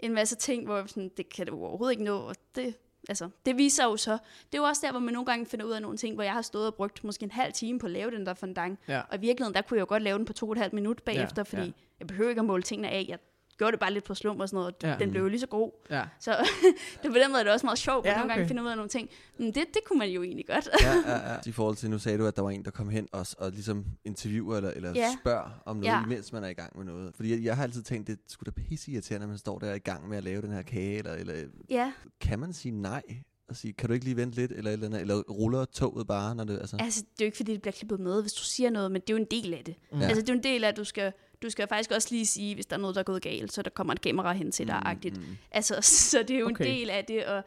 en masse ting, hvor jeg sådan, det kan du overhovedet ikke nå. Og det, altså, det viser jo så. Det er jo også der, hvor man nogle gange finder ud af nogle ting, hvor jeg har stået og brugt måske en halv time på at lave den der fondant. Ja. Og i virkeligheden, der kunne jeg jo godt lave den på to og et halvt minut bagefter, Ja, fordi ja. jeg behøver ikke at måle tingene af. Jeg gjorde det bare lidt på slum og sådan noget, og Ja. den blev jo lige så god. Ja. Så det på den måde er det også meget sjovt, at Ja, ja, nogle gange okay. finde ud af nogle ting. Men det, det kunne man jo egentlig godt. Ja, ja, ja. I forhold til, nu sagde du, at der var en, der kom hen og, og ligesom interviewer eller, eller Ja. spørger om noget, Ja. imens man er i gang med noget. Fordi jeg, jeg har altid tænkt, det skulle da pisse irriterende, at man står der i gang med at lave den her kage, eller, eller ja, kan man sige nej? Og sige, kan du ikke lige vente lidt, eller, eller, andet, eller ruller toget bare, når det, altså... altså det er jo ikke, fordi det bliver klippet med, hvis du siger noget, men det er jo en del af det. Mm. Ja. Altså det er jo en del af, at du skal, du skal faktisk også lige sige, hvis der er noget, der er gået galt, så der kommer et kamera hen til dig, agtigt. Mm, mm. Altså, så det er jo Okay. en del af det, og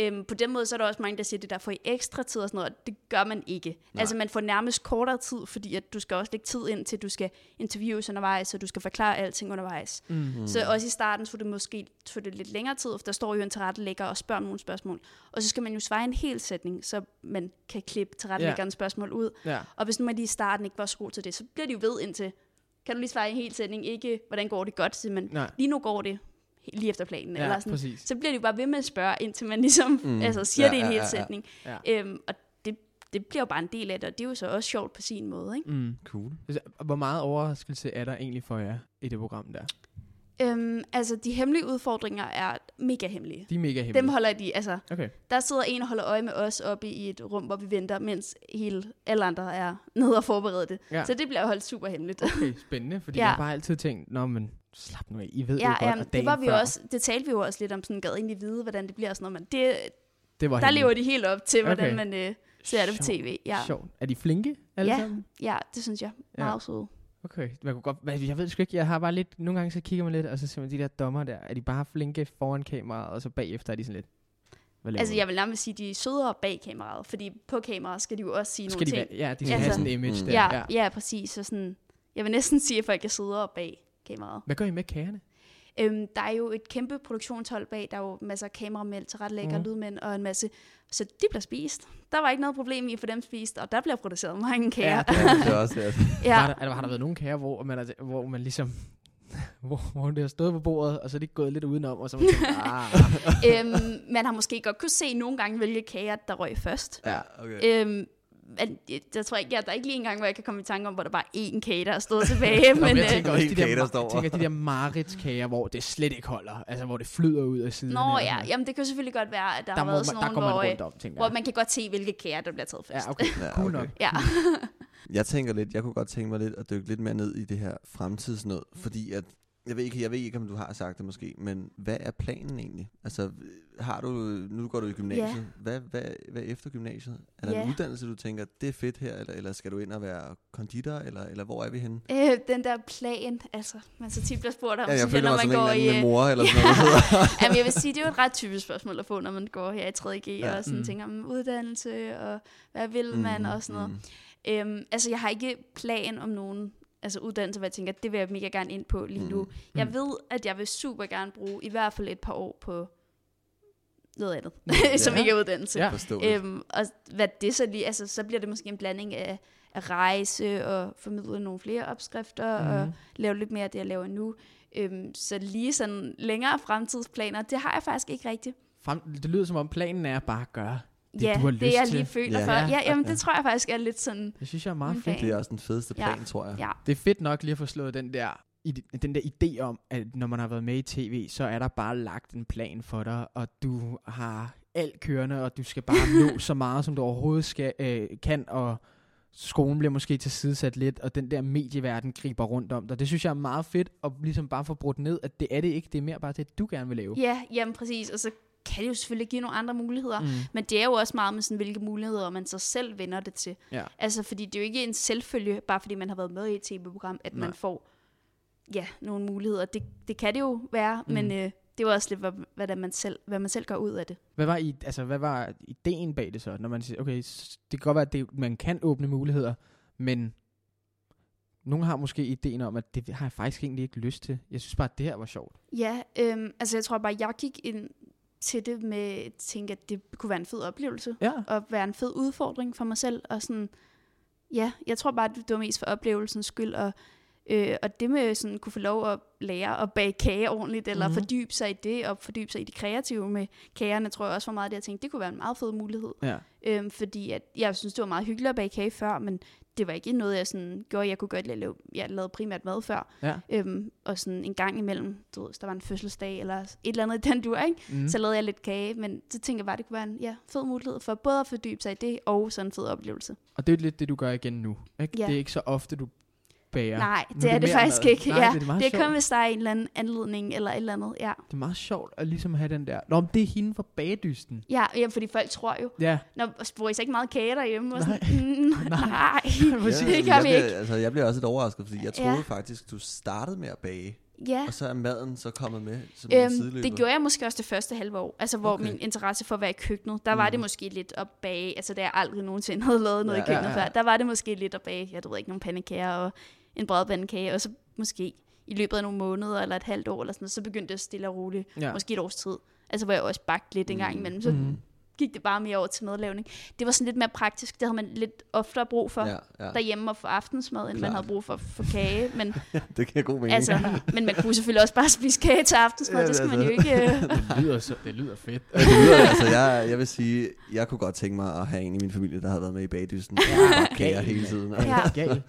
øhm, på den måde, så er der også mange, der siger, at det der får I ekstra tid og sådan noget, og det gør man ikke. Nej. Altså, man får nærmest kortere tid, fordi at du skal også lægge tid ind til, at du skal interviews undervejs, og du skal forklare alting undervejs. Mm. Mm. Så også i starten tog det måske tog det lidt længere tid, for der står jo en tilrettelægger og spørger nogle spørgsmål. Og så skal man jo svare en hel sætning, så man kan klippe tilrettelæggerens spørgsmål ud. Ja. Og hvis nu man lige i starten ikke var så god til det, så bliver de jo ved indtil, kan du lige svare en hel sætning, ikke hvordan går det godt, men Nej. lige nu går det lige efter planen. Ja, eller sådan. præcis. Så bliver de jo bare ved med at spørge, indtil man ligesom Mm. altså, siger Ja, ja, det i en ja, hel ja, ja. sætning. Ja. Øhm, og det, det bliver jo bare en del af det, og det er jo så også sjovt på sin måde. Ikke? Mm. Cool. Altså, Hvor meget overraskelse er der egentlig for jer i det program der? Øhm, altså, de hemmelige udfordringer er mega hemmelige. De er mega hemmelige. Dem holder de, altså, Okay. der sidder en og holder øje med os oppe i et rum, hvor vi venter, mens hele, alle andre er nede og forberede det. Ja. Så det bliver holdt super hemmeligt. Okay, spændende, fordi Ja. jeg har bare altid tænkt, nå, men slap nu af, I ved Ja, jo godt, jamen, at det var vi før, også, det talte vi jo også lidt om, sådan gad egentlig vide, hvordan det bliver og sådan noget, men det, det var der hemmeligt. lever de helt op til, hvordan Okay. man øh, ser det på tv. Ja, Sjovt. Er de flinke alle Ja. sammen? ja det synes jeg. Ja. Meget søde. Okay, man kunne godt, jeg ved sgu ikke, jeg har bare lidt, nogle gange så kigger man lidt, og så ser man de der dommer der, er de bare flinke foran kameraet, og så bagefter er de sådan lidt, hvad Altså, jeg vil nærmest sige, de er sødere bag kameraet, fordi på kameraet skal de jo også sige skal nogle de ting. ja, de skal Altså- have sådan en image Mm. der. Ja, ja, præcis. Så sådan, jeg vil næsten sige, at folk er sødere bag kameraet. Hvad gør I med kagerne? Øhm, der er jo et kæmpe produktionshold bag. Der er jo masser af kameramænd, tilrettelægger, mm. lydmænd og en masse. Så de bliver spist. Der var ikke noget problem i at få dem spist, og der bliver produceret mange kager. Ja, det er også det. ja. Har, der, er der, har der været nogle kager, hvor man, er, hvor man ligesom, hvor, hvor det har stået på bordet, og så er det gået lidt udenom, og så man tænkt, ah, øhm, man har måske godt kunne se nogle gange, hvilke kager, der røg først. Ja, okay. Øhm, jeg, jeg tror ikke, ja, der er ikke lige en gang, hvor jeg kan komme i tanke om, hvor der bare er én kage, der er stået tilbage. men jeg øh, tænker også, de der, der står. jeg tænker, de der Maritz-kager, hvor det slet ikke holder, altså hvor det flyder ud af siden. Nå ja, jamen det kan selvfølgelig godt være, at der, der, har været man, sådan nogle, hvor, øh, rundt om, hvor jeg. man kan godt se, hvilke kager, der bliver taget først. Ja, okay. Ja, Cool okay. nok. Ja. Jeg tænker lidt, jeg kunne godt tænke mig lidt at dykke lidt mere ned i det her fremtidsnød, fordi at, jeg ved, ikke, jeg ved ikke, om du har sagt det måske, men hvad er planen egentlig? Altså, har du, nu går du i gymnasiet, Ja. hvad, hvad, hvad efter gymnasiet? Er der Ja. en uddannelse, du tænker, det er fedt her, eller, eller skal du ind og være konditor, eller, eller hvor er vi henne? Øh, den der plan, altså, man så tit bliver spurgt om, Ja, jeg sådan, når man en går eller i... anden øh, mor, eller sådan noget. Jamen, jeg vil sige, det er jo et ret typisk spørgsmål at få, når man går her i 3.G, Ja. ja. og sådan Mm. mm. tænker om uddannelse, og hvad vil man, og sådan noget. Mm. Øhm, altså, jeg har ikke plan om nogen altså uddannelse, hvor jeg tænker, det vil jeg mega gerne ind på lige nu. Mm. Jeg Mm. ved, at jeg vil super gerne bruge i hvert fald et par år på noget andet, som Ja. ikke er uddannelse. Ja. Øhm, og hvad det så lige, altså så bliver det måske en blanding af, af rejse og formidle nogle flere opskrifter mm. og lave lidt mere af det, jeg laver nu. Øhm, så lige sådan længere fremtidsplaner, det har jeg faktisk ikke rigtigt. Frem, det lyder som om planen er bare at gøre det, ja, du har det lyst jeg til. lige føler Ja. for. Ja, Ja, jamen, ja. det tror jeg faktisk er lidt sådan, Det synes jeg er meget fedt. plan. Det er også den fedeste Ja. plan, tror jeg. ja. Det er fedt nok lige at få slået den der, ide- den der idé om, at når man har været med i tv, så er der bare lagt en plan for dig, og du har alt kørende, og du skal bare nå så meget, som du overhovedet skal, øh, kan, og skolen bliver måske tilsidesat lidt, og den der medieverden griber rundt om dig. Det synes jeg er meget fedt, at ligesom bare få brudt ned, at det er det ikke, det er mere bare det, du gerne vil lave. Ja, jamen præcis. Og så kan det jo selvfølgelig give nogle andre muligheder. Mm. Men det er jo også meget med sådan, hvilke muligheder man så selv vender det til. Ja. Altså, fordi det er jo ikke en selvfølge, bare fordi man har været med i et tv-program, at Nej. man får ja, nogle muligheder. Det, det kan det jo være, mm. men øh, det er jo også lidt, hvad, hvad, man selv, hvad man selv gør ud af det. Hvad var, i, altså, hvad var ideen bag det så? Når man siger, okay, det kan godt være, at det, man kan åbne muligheder, men nogen har måske ideen om, at det har jeg faktisk egentlig ikke lyst til. Jeg synes bare, at det her var sjovt. Ja, øhm, altså jeg tror bare, jeg gik ind til det med at tænke, at det kunne være en fed oplevelse. Ja. Og være en fed udfordring for mig selv. Og sådan, ja, jeg tror bare, at det var mest for oplevelsens skyld. Og, øh, og det med sådan kunne få lov at lære at bage kage ordentligt, eller Mhm. mm-hmm. fordybe sig i det, og fordybe sig i det kreative med kagerne, tror jeg også var meget det, jeg tænkte, det kunne være en meget fed mulighed. Ja. Øhm, fordi at, jeg synes, det var meget hyggeligt at bage kage før, men det var ikke noget, jeg sådan gjorde. Jeg kunne godt lave, jeg lavede primært mad før. Ja. Øhm, og sådan en gang imellem, du ved, hvis der var en fødselsdag eller et eller andet i den dur, ikke? Mm. Så lavede jeg lidt kage. Men så tænker jeg bare, det kunne være en ja, fed mulighed for både at fordybe sig i det, og sådan en fed oplevelse. Og det er lidt det, du gør igen nu. Ikke? Ja. Det er ikke så ofte, du bager. Nej, Nu det er det faktisk mad. ikke. Nej, ja, det er meget det er kun, sjovt. hvis der er en eller anden anledning eller et eller andet. Ja, Det er meget sjovt at ligesom have den der... Nå, men det er hende fra bagedysten. ja, ja fordi folk tror jo, Ja. når får I så ikke meget kage derhjemme? Og Nej. sådan, mm, nej, Præcis. det men gør jeg vi bliver, ikke. Altså, jeg bliver også lidt overrasket, fordi jeg Ja. troede faktisk, du startede med at bage, Ja. og så er maden så kommet med som en Øhm, sideløber. det gjorde jeg måske også det første halve år, altså hvor Okay. min interesse for at være i køkkenet, der var Mhm. det måske lidt at bage, altså da jeg aldrig nogensinde havde lavet noget Ja, i køkkenet ja, ja. før, der var det måske lidt at bage, jeg ved ikke, nogle pandekager og en brædbandekage, og så måske i løbet af nogle måneder eller et halvt år eller sådan så begyndte det stille og roligt, Ja. ja. måske et års tid, altså hvor jeg også bagte lidt en gang Mm. imellem, så Mm. gik det bare mere over til madlavning. Det var sådan lidt mere praktisk, det havde man lidt oftere brug for Ja, ja. derhjemme og få aftensmad, end man Klart. havde brug for for kage, men det giver god mening. altså, men man kunne selvfølgelig også bare spise kage til aftensmad, Ja, det skal man jo altså. ikke... øh, Det lyder, så, det lyder fedt. Ja, det lyder, altså, jeg, jeg vil sige, jeg kunne godt tænke mig at have en i min familie, der havde været med i bagdysten. Ja, kager hele tiden. Ja. Gal.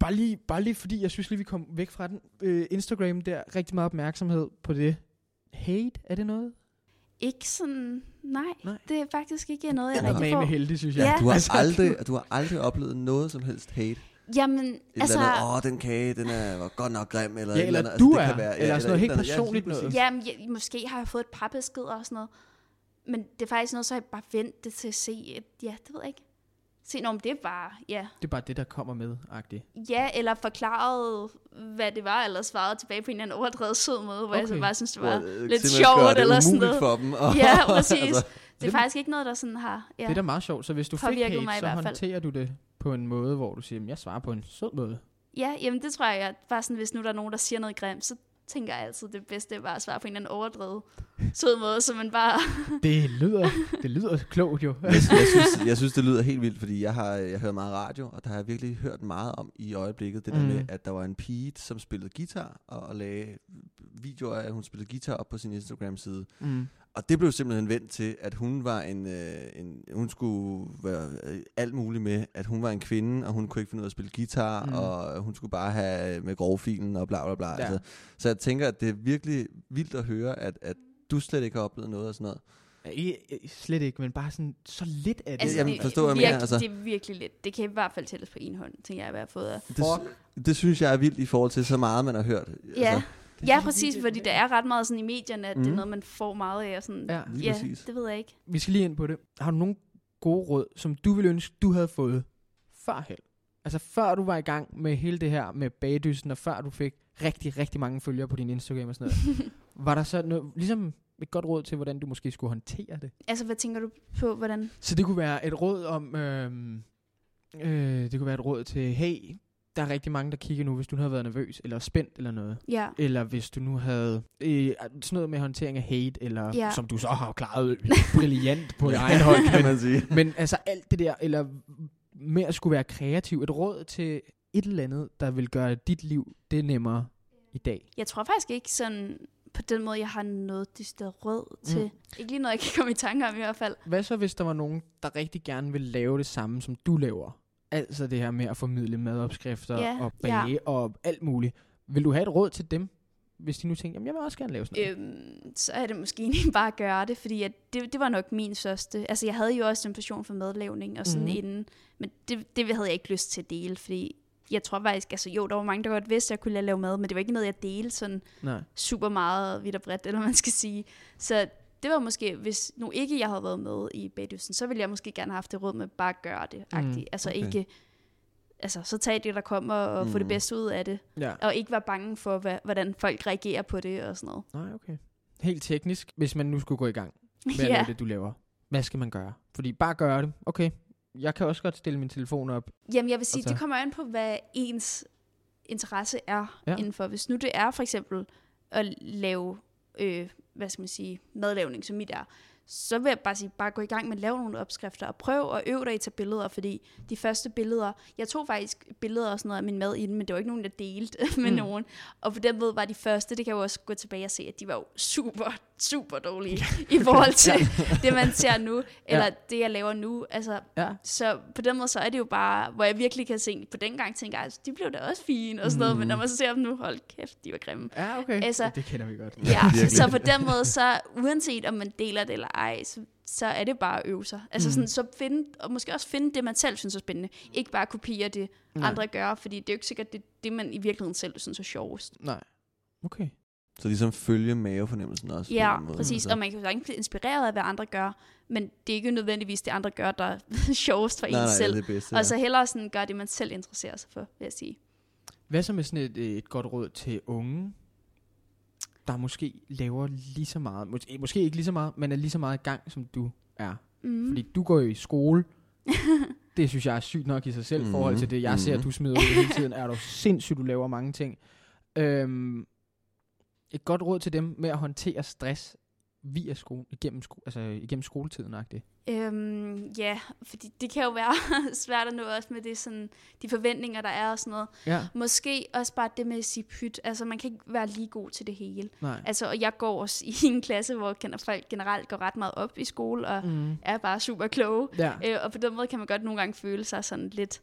Bare lige, bare lige fordi, jeg synes lige, vi kom væk fra den. Øh, Instagram der, rigtig meget opmærksomhed på det. Hate, er det noget? Ikke sådan, nej, Nej. det er faktisk ikke noget, jeg rigtig med får. heldig, synes jeg. Ja. Du har, Altså, aldrig, du har aldrig oplevet noget som helst hate. Jamen, Et altså, eller andet, åh, den kage, den er var godt nok grim. Eller, Ja, et eller andet. du det er, kan være, eller sådan noget helt. Ja, personligt noget. jamen, jeg, måske har jeg fået et par beskeder og sådan noget, men det er faktisk noget, så jeg bare ventet det til at se, et, ja, det ved jeg ikke. Se, men det er bare, ja. Det er bare det, der kommer med, agtigt. Ja, eller forklaret, hvad det var, eller svaret tilbage på en eller anden overdrevet sød måde, hvor okay. jeg så bare synes, det var Hvor, øh, lidt sjovt, det eller sådan noget. for dem. Og, Ja, præcis. altså, Det er faktisk ikke noget, der sådan har, ja. Det er da meget sjovt, så hvis du fik hate, mig i så hvert fald. håndterer du det på en måde, hvor du siger, "Men jeg svarer på en sød måde. Ja, jamen det tror jeg, jeg bare sådan, hvis nu der er nogen, der siger noget grimt, så tænker jeg altid, det bedste er bare at svare på en eller anden overdrevet sød måde, så man bare... Det lyder, det lyder klogt jo. jeg, jeg, synes, jeg synes, det lyder helt vildt, fordi jeg har jeg hører meget radio, og der har jeg virkelig hørt meget om i øjeblikket, det der Mm. med, at der var en pige, som spillede guitar, og, og lagde videoer af, at hun spillede guitar op på sin Instagram-side. Mm. Og det blev simpelthen vendt til, at hun var en, øh, en hun skulle være øh, alt muligt med, at hun var en kvinde, og hun kunne ikke finde ud af at spille guitar, Mm. og hun skulle bare have med grovfilen og bla bla bla. Ja. Altså, så jeg tænker, at det er virkelig vildt at høre, at, at du slet ikke har oplevet noget af sådan noget. Ja, ikke, ikke- slet ikke, men bare sådan så lidt af det. Altså, jamen, forstår, hvad jeg virke, mener, altså. det er virkelig lidt. Det kan i hvert fald tælles på en hånd, tænker jeg, hvad jeg har fået af. Det, det synes jeg er vildt i forhold til så meget, man har hørt. Ja, Altså, ja præcis, fordi der er ret meget sådan i medierne, at mm. det er Mhm. noget, man får meget af. Og sådan, Ja, lige ja præcis. det ved jeg ikke. Vi skal lige ind på det. Har du nogle gode råd, som du ville ønske, du havde fået førhen? Altså før du var i gang med hele det her med bagdysten, og før du fik rigtig, rigtig mange følgere på din Instagram og sådan noget. var der så noget, ligesom et godt råd til, hvordan du måske skulle håndtere det? Altså, hvad tænker du på, hvordan... Så det kunne være et råd om, øhm, øh, det kunne være et råd til, hey, der er rigtig mange, der kigger nu, hvis du nu havde været nervøs, eller spændt, eller noget. Ja, Eller hvis du nu havde øh, sådan noget med håndtering af hate, eller Ja. som du så har klaret brilliant på egen hånd. kan man sige. Men altså alt det der, eller med at skulle være kreativ, et råd til et eller andet, der vil gøre dit liv det nemmere i dag? Jeg tror faktisk ikke sådan, på den måde, jeg har noget decideret råd til. Mm. Ikke lige noget, jeg kan komme i tanke om i hvert fald. Hvad så, hvis der var nogen, der rigtig gerne vil lave det samme, som du laver? Altså det her med at formidle madopskrifter Ja, og bage ja. og alt muligt. Vil du have et råd til dem, hvis de nu tænker, jamen jeg vil også gerne lave sådan noget? Øhm, så er det måske egentlig bare at gøre det, fordi at det, det var nok min største. Altså jeg havde jo også en passion for madlavning og sådan mm. inden, men det, det havde jeg ikke lyst til at dele, fordi jeg tror faktisk, altså jo, der var mange, der godt vidste, at jeg kunne lave mad, men det var ikke noget, jeg delte sådan Nej. super meget vidt og bredt, eller man skal sige. Så det var måske, hvis nu ikke jeg havde været med i bagdysten, så ville jeg måske gerne have haft det råd med bare at gøre det. Mm, altså okay. ikke, altså så tag det, der kommer, og mm. få det Mm. bedste ud af det. Ja. Og ikke være bange for, hvad, hvordan folk reagerer på det og sådan noget. Nej, okay. Helt teknisk, hvis man nu skulle gå i gang med Ja. det, du laver. Hvad skal man gøre? Fordi bare gøre det. Okay, jeg kan også godt stille min telefon op. Jamen, jeg vil sige, det kommer an på, hvad ens interesse er ja. indenfor. Hvis nu det er for eksempel at lave, øh, hvad skal man sige, madlavning, som mit er, så vil jeg bare sige, bare gå i gang med at lave nogle opskrifter, og prøv at øve dig i at tage billeder, fordi de første billeder, jeg tog faktisk billeder og sådan noget af min mad inden, men det var ikke nogen, der delte med Mm. nogen. Og på den måde var de første, det kan jeg jo også gå tilbage og se, at de var jo super, super dårlige i forhold til det, man ser nu, eller Ja. det, jeg laver nu. Altså, Ja. så på den måde, så er det jo bare, hvor jeg virkelig kan se, på den gang tænker jeg, altså, de blev da også fine og sådan noget, men når man så ser dem nu, hold kæft, de var grimme. Ja, okay. Altså- ja, det kender vi godt. Ja, så på den måde, så uanset om man deler det eller ej, så, så er det bare at øve sig. Altså Mm. sådan, så finde, og måske også finde det, man selv synes er spændende. Ikke bare kopiere det, Nej. andre gør, fordi det er jo ikke sikkert, det det, man i virkeligheden selv synes er sjovest. Nej. Okay. Så ligesom følge mavefornemmelsen også. Ja, måde, præcis. altså. Og man kan jo sagtens blive inspireret af, hvad andre gør, men det er ikke nødvendigvis det, andre gør, der er sjovest for nej, en nej, selv. det er det bedste. Og så hellere sådan gøre det, man selv interesserer sig for, vil jeg sige. Hvad så med sådan et, et godt råd til unge, der måske laver lige så meget, måske, måske ikke lige så meget, men er lige så meget i gang, som du er? Mm. Fordi du går jo i skole. det synes jeg er sygt nok i sig selv, i forhold til det, jeg ser, Mhm. at du smider ud hele tiden. Er du sindssygt, du laver mange ting. Øhm, et godt råd til dem med at håndtere stress via skole, igennem, sko- altså igennem skoletiden. -agtigt. Øhm, ja, fordi det kan jo være svært at nå også med det, sådan, de forventninger, der er og sådan noget. Ja, Måske også bare det med at sige pyt. Altså, man kan ikke være lige god til det hele. nej. Altså, og jeg går også i en klasse, hvor folk generelt går ret meget op i skole, og Mm. er bare super kloge. Ja. Øh, og på den måde kan man godt nogle gange føle sig sådan lidt...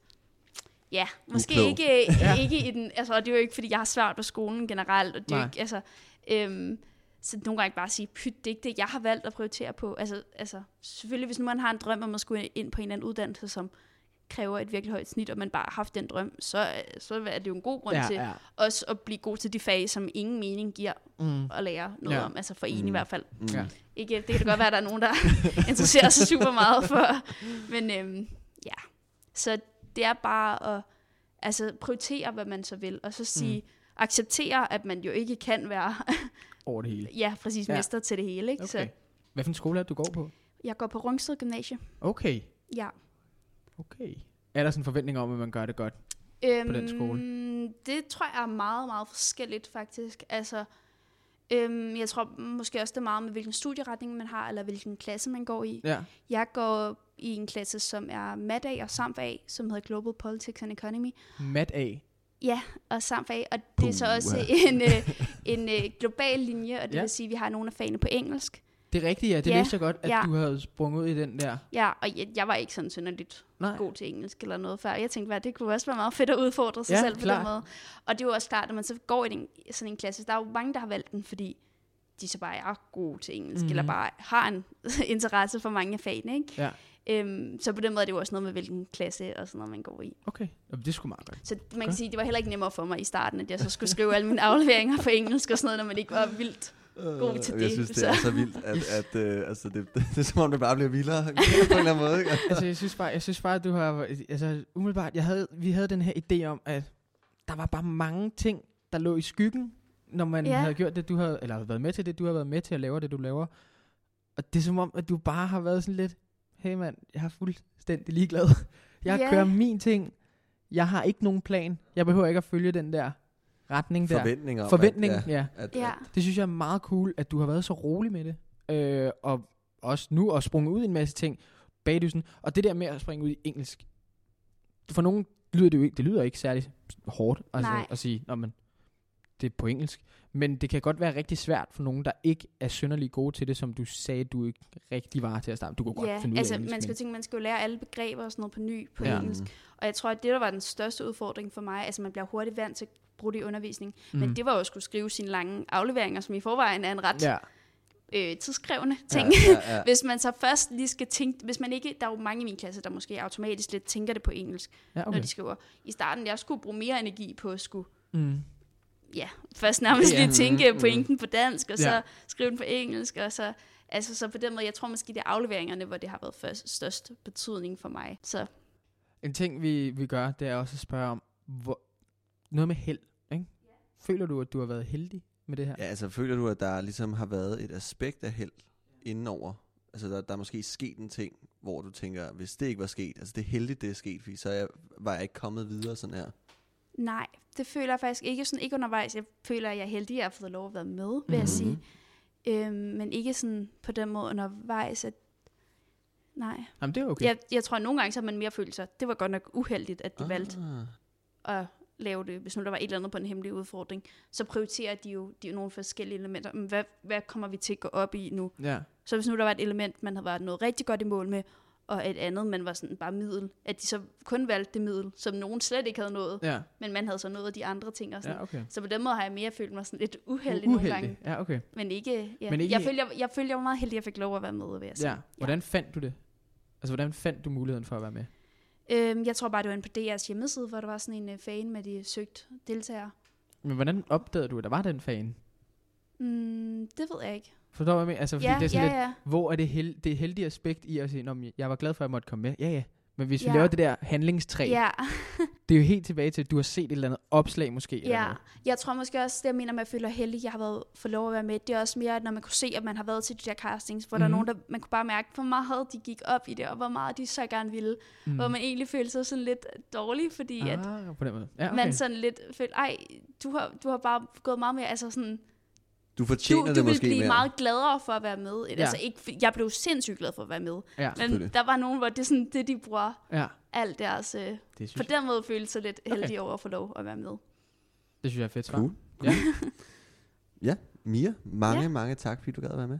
Ja, måske Uklog. ikke, Ja. ikke i den... Altså, og det er jo ikke, fordi jeg har svært på skolen generelt. Og det er jo ikke, altså, øhm, så nogle gange bare sige, pyt, det er ikke det, jeg har valgt at prioritere på. Altså, altså, selvfølgelig, hvis nu man har en drøm om at skulle ind på en eller anden uddannelse, som kræver et virkelig højt snit, og man bare har haft den drøm, så, så er det jo en god grund Ja, til ja. også at blive god til de fag, som ingen mening giver Mm. at lære noget ja. om. Altså for en Mm. i hvert fald. Mm. Ja. Ikke, det kan da godt være, at der er nogen, der interesserer sig super meget for. Men øhm, ja, så det er bare at altså, prioritere, hvad man så vil, og så sige, mm. acceptere, at man jo ikke kan være, Over det hele. ja, præcis Ja. mester til det hele. Ikke? Okay. Så Hvad for en skole er du går på? jeg går på Rungsted Gymnasie. Okay. Ja. Okay. Er der sådan en forventning om, at man gør det godt? Øhm, den skole? Det tror jeg er meget, meget forskelligt faktisk. Altså, øhm, jeg tror måske også, det er meget med, hvilken studieretning man har, eller hvilken klasse man går i. Ja. Jeg går i en klasse, som er MAT-A og SAMF-A, som hedder Global Politics and Economy. Mat A. Ja, og SAMF-A, og det er så også en, øh, en øh, global linje, og det Ja. vil sige, at vi har nogle af fagene på engelsk. Det er rigtigt, ja. Det Ja, vidste jeg godt, at ja. du havde sprunget ud i den der. Ja, og jeg, jeg var ikke sådan synderligt Nej. god til engelsk eller noget før. Jeg tænkte, hvad, det kunne også være meget fedt at udfordre sig Ja, selv på den måde. Og det er jo også klart, at man så går i den, sådan en klasse, der er jo mange, der har valgt den, fordi de så bare er gode til engelsk, Mhm. mm. eller bare har en interesse for mange af fagene. Ikke? Ja. Øhm, så på den måde er det jo også noget med, hvilken klasse og sådan noget, man går i. Okay. Jamen, det skulle meget godt. Så man kan sige, det var heller ikke nemmere for mig i starten, at jeg så skulle skrive alle mine afleveringer på engelsk og sådan noget, når man ikke var vildt god til Øh, det. Jeg synes, det så. er så vildt, at, at øh, altså, det, det, det, er som om, det bare bliver vildere på en eller anden måde. Ikke? altså, jeg synes bare, jeg synes bare, at du har... Altså, umiddelbart, jeg havde, vi havde den her idé om, at der var bare mange ting, der lå i skyggen, når man Ja. havde gjort det, du havde... Eller havde været med til det, du har været med til at lave det, du laver. Og det er som om, at du bare har været sådan lidt... Hey mand, jeg er fuldstændig ligeglad. Jeg Ja. kører min ting. Jeg har ikke nogen plan. Jeg behøver ikke at følge den der retning der. Forventninger om, Forventning, at, ja. ja. at, Ja. at, Det synes jeg er meget cool, at du har været så rolig med det. Øh, og også nu og sprunget ud i en masse ting. Bagdysen. Og det der med at springe ud i engelsk. For nogen lyder det jo ikke, det lyder ikke særlig hårdt altså, Nej. at sige, Nå, men, det er på engelsk. Men det kan godt være rigtig svært for nogen, der ikke er synderlig gode til det, som du sagde, du ikke rigtig var til at starte. Du kunne godt Ja, finde ud altså af engelsk, man skal men- tænke, man skal jo lære alle begreber og sådan noget på ny på Ja. ja. engelsk. Og jeg tror, at det, der var den største udfordring for mig, altså man bliver hurtigt vant til at bruge det i undervisning, mm. men det var jo at skulle skrive sine lange afleveringer, som i forvejen er en ret Ja, ja. øh, tidskrævende ting. ja, ja. Hvis man så først lige skal tænke, hvis man ikke, der er jo mange i min klasse, der måske automatisk lidt tænker det på engelsk, ja okay. når de skriver. I starten, jeg skulle bruge mere energi på at skulle, Mm. Ja, først nærmest lige tænke pointen på dansk, og så Ja. skrive den på engelsk, og så, altså så på den måde, jeg tror måske, det er afleveringerne, hvor det har været først, størst betydning for mig. Så En ting, vi, vi gør, det er også at spørge om, hvor, noget med held. Ikke? Føler du, at du har været heldig med det her? Ja, altså føler du, at der ligesom har været et aspekt af held indenover? Altså der, der er måske sket en ting, hvor du tænker, hvis det ikke var sket, altså det er heldigt, det er sket, fordi så er jeg, var jeg ikke kommet videre sådan her. Nej, det føler jeg faktisk ikke sådan, ikke undervejs. Jeg føler, at jeg er heldig, at jeg har fået lov at være med, vil jeg Mhm. sige. Øhm, men ikke sådan på den måde undervejs, at nej. Jamen, det er okay. Jeg, jeg tror, at nogle gange så har man mere følt sig, det var godt nok uheldigt, at de Ah. valgte at lave det, hvis nu der var et eller andet på en hemmelig udfordring, så prioriterer de jo, de jo nogle forskellige elementer. Men hvad, hvad kommer vi til at gå op i nu? Ja. Så hvis nu der var et element, man havde været noget rigtig godt i mål med, og et andet, man var sådan bare middel, at de så kun valgte det middel, som nogen slet ikke havde nået, Ja, men man havde så nået de andre ting og sådan. ja okay. Så på den måde har jeg mere følt mig sådan lidt uheldig, nogle gange. Uheldig. Ja, okay. Men ikke, ja. Men ikke-. Jeg, følte, jeg, jeg følte, jeg var meget heldig, at jeg fik lov at være med, vil jeg sige. Ja. Hvordan fandt du det? Altså, hvordan fandt du muligheden for at være med? Øhm, jeg tror bare, det var inde på DR's hjemmeside, hvor der var sådan en uh, fan med de søgt deltagere. Men hvordan opdagede du, at der var den fan? Mm, det ved jeg ikke. Forstår du, hvad jeg mener? Altså, fordi Ja, det er sådan ja, lidt, ja. hvor er det, held, det heldige aspekt i at sige, "Nå, jeg var glad for, at jeg måtte komme med. Ja, ja. Men hvis vi Ja. laver det der handlingstræ, Ja, det er jo helt tilbage til, at du har set et eller andet opslag måske. eller ja. noget. Jeg tror måske også, det jeg mener med, at jeg føler heldig, at jeg har været for lov at være med, det er også mere, at når man kunne se, at man har været til de der castings, hvor mm-hmm. der Mhm. er nogen, der, man kunne bare mærke, hvor meget de gik op i det, og hvor meget de så gerne ville. Mm. Hvor man egentlig følte sig sådan lidt dårlig, fordi at ah, på den måde. Ja, okay. man sådan lidt følte, ej, du har, du har bare gået meget mere, altså sådan, Du du, fortjener du det ville måske blive mere. meget gladere for at være med. Ja. Altså ikke, jeg blev sindssygt glad for at være med. ja, Men der var nogen, hvor det er sådan det, de bruger ja, alt deres... Øh, det på den måde følte sig lidt Okay. heldig over at få lov at være med. det synes jeg er fedt svar. Cool. Ja. Ja, Mia, mange, Ja. mange tak, fordi du gad at være med.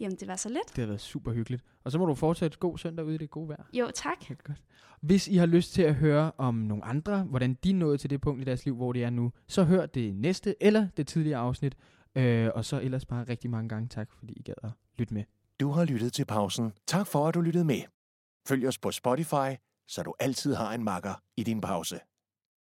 Jamen, det var så let. Det har været super hyggeligt. Og så må du fortsætte god søndag ude i det gode vejr. Jo, tak. Helt godt. Hvis I har lyst til at høre om nogle andre, hvordan de nåede til det punkt i deres liv, hvor de er nu, så hør det næste eller det tidligere afsnit. Øh, og så ellers bare rigtig mange gange tak, fordi I gad at lytte med. Du har lyttet til pausen. Tak for, at du lyttede med. Følg os på Spotify, så du altid har en makker i din pause.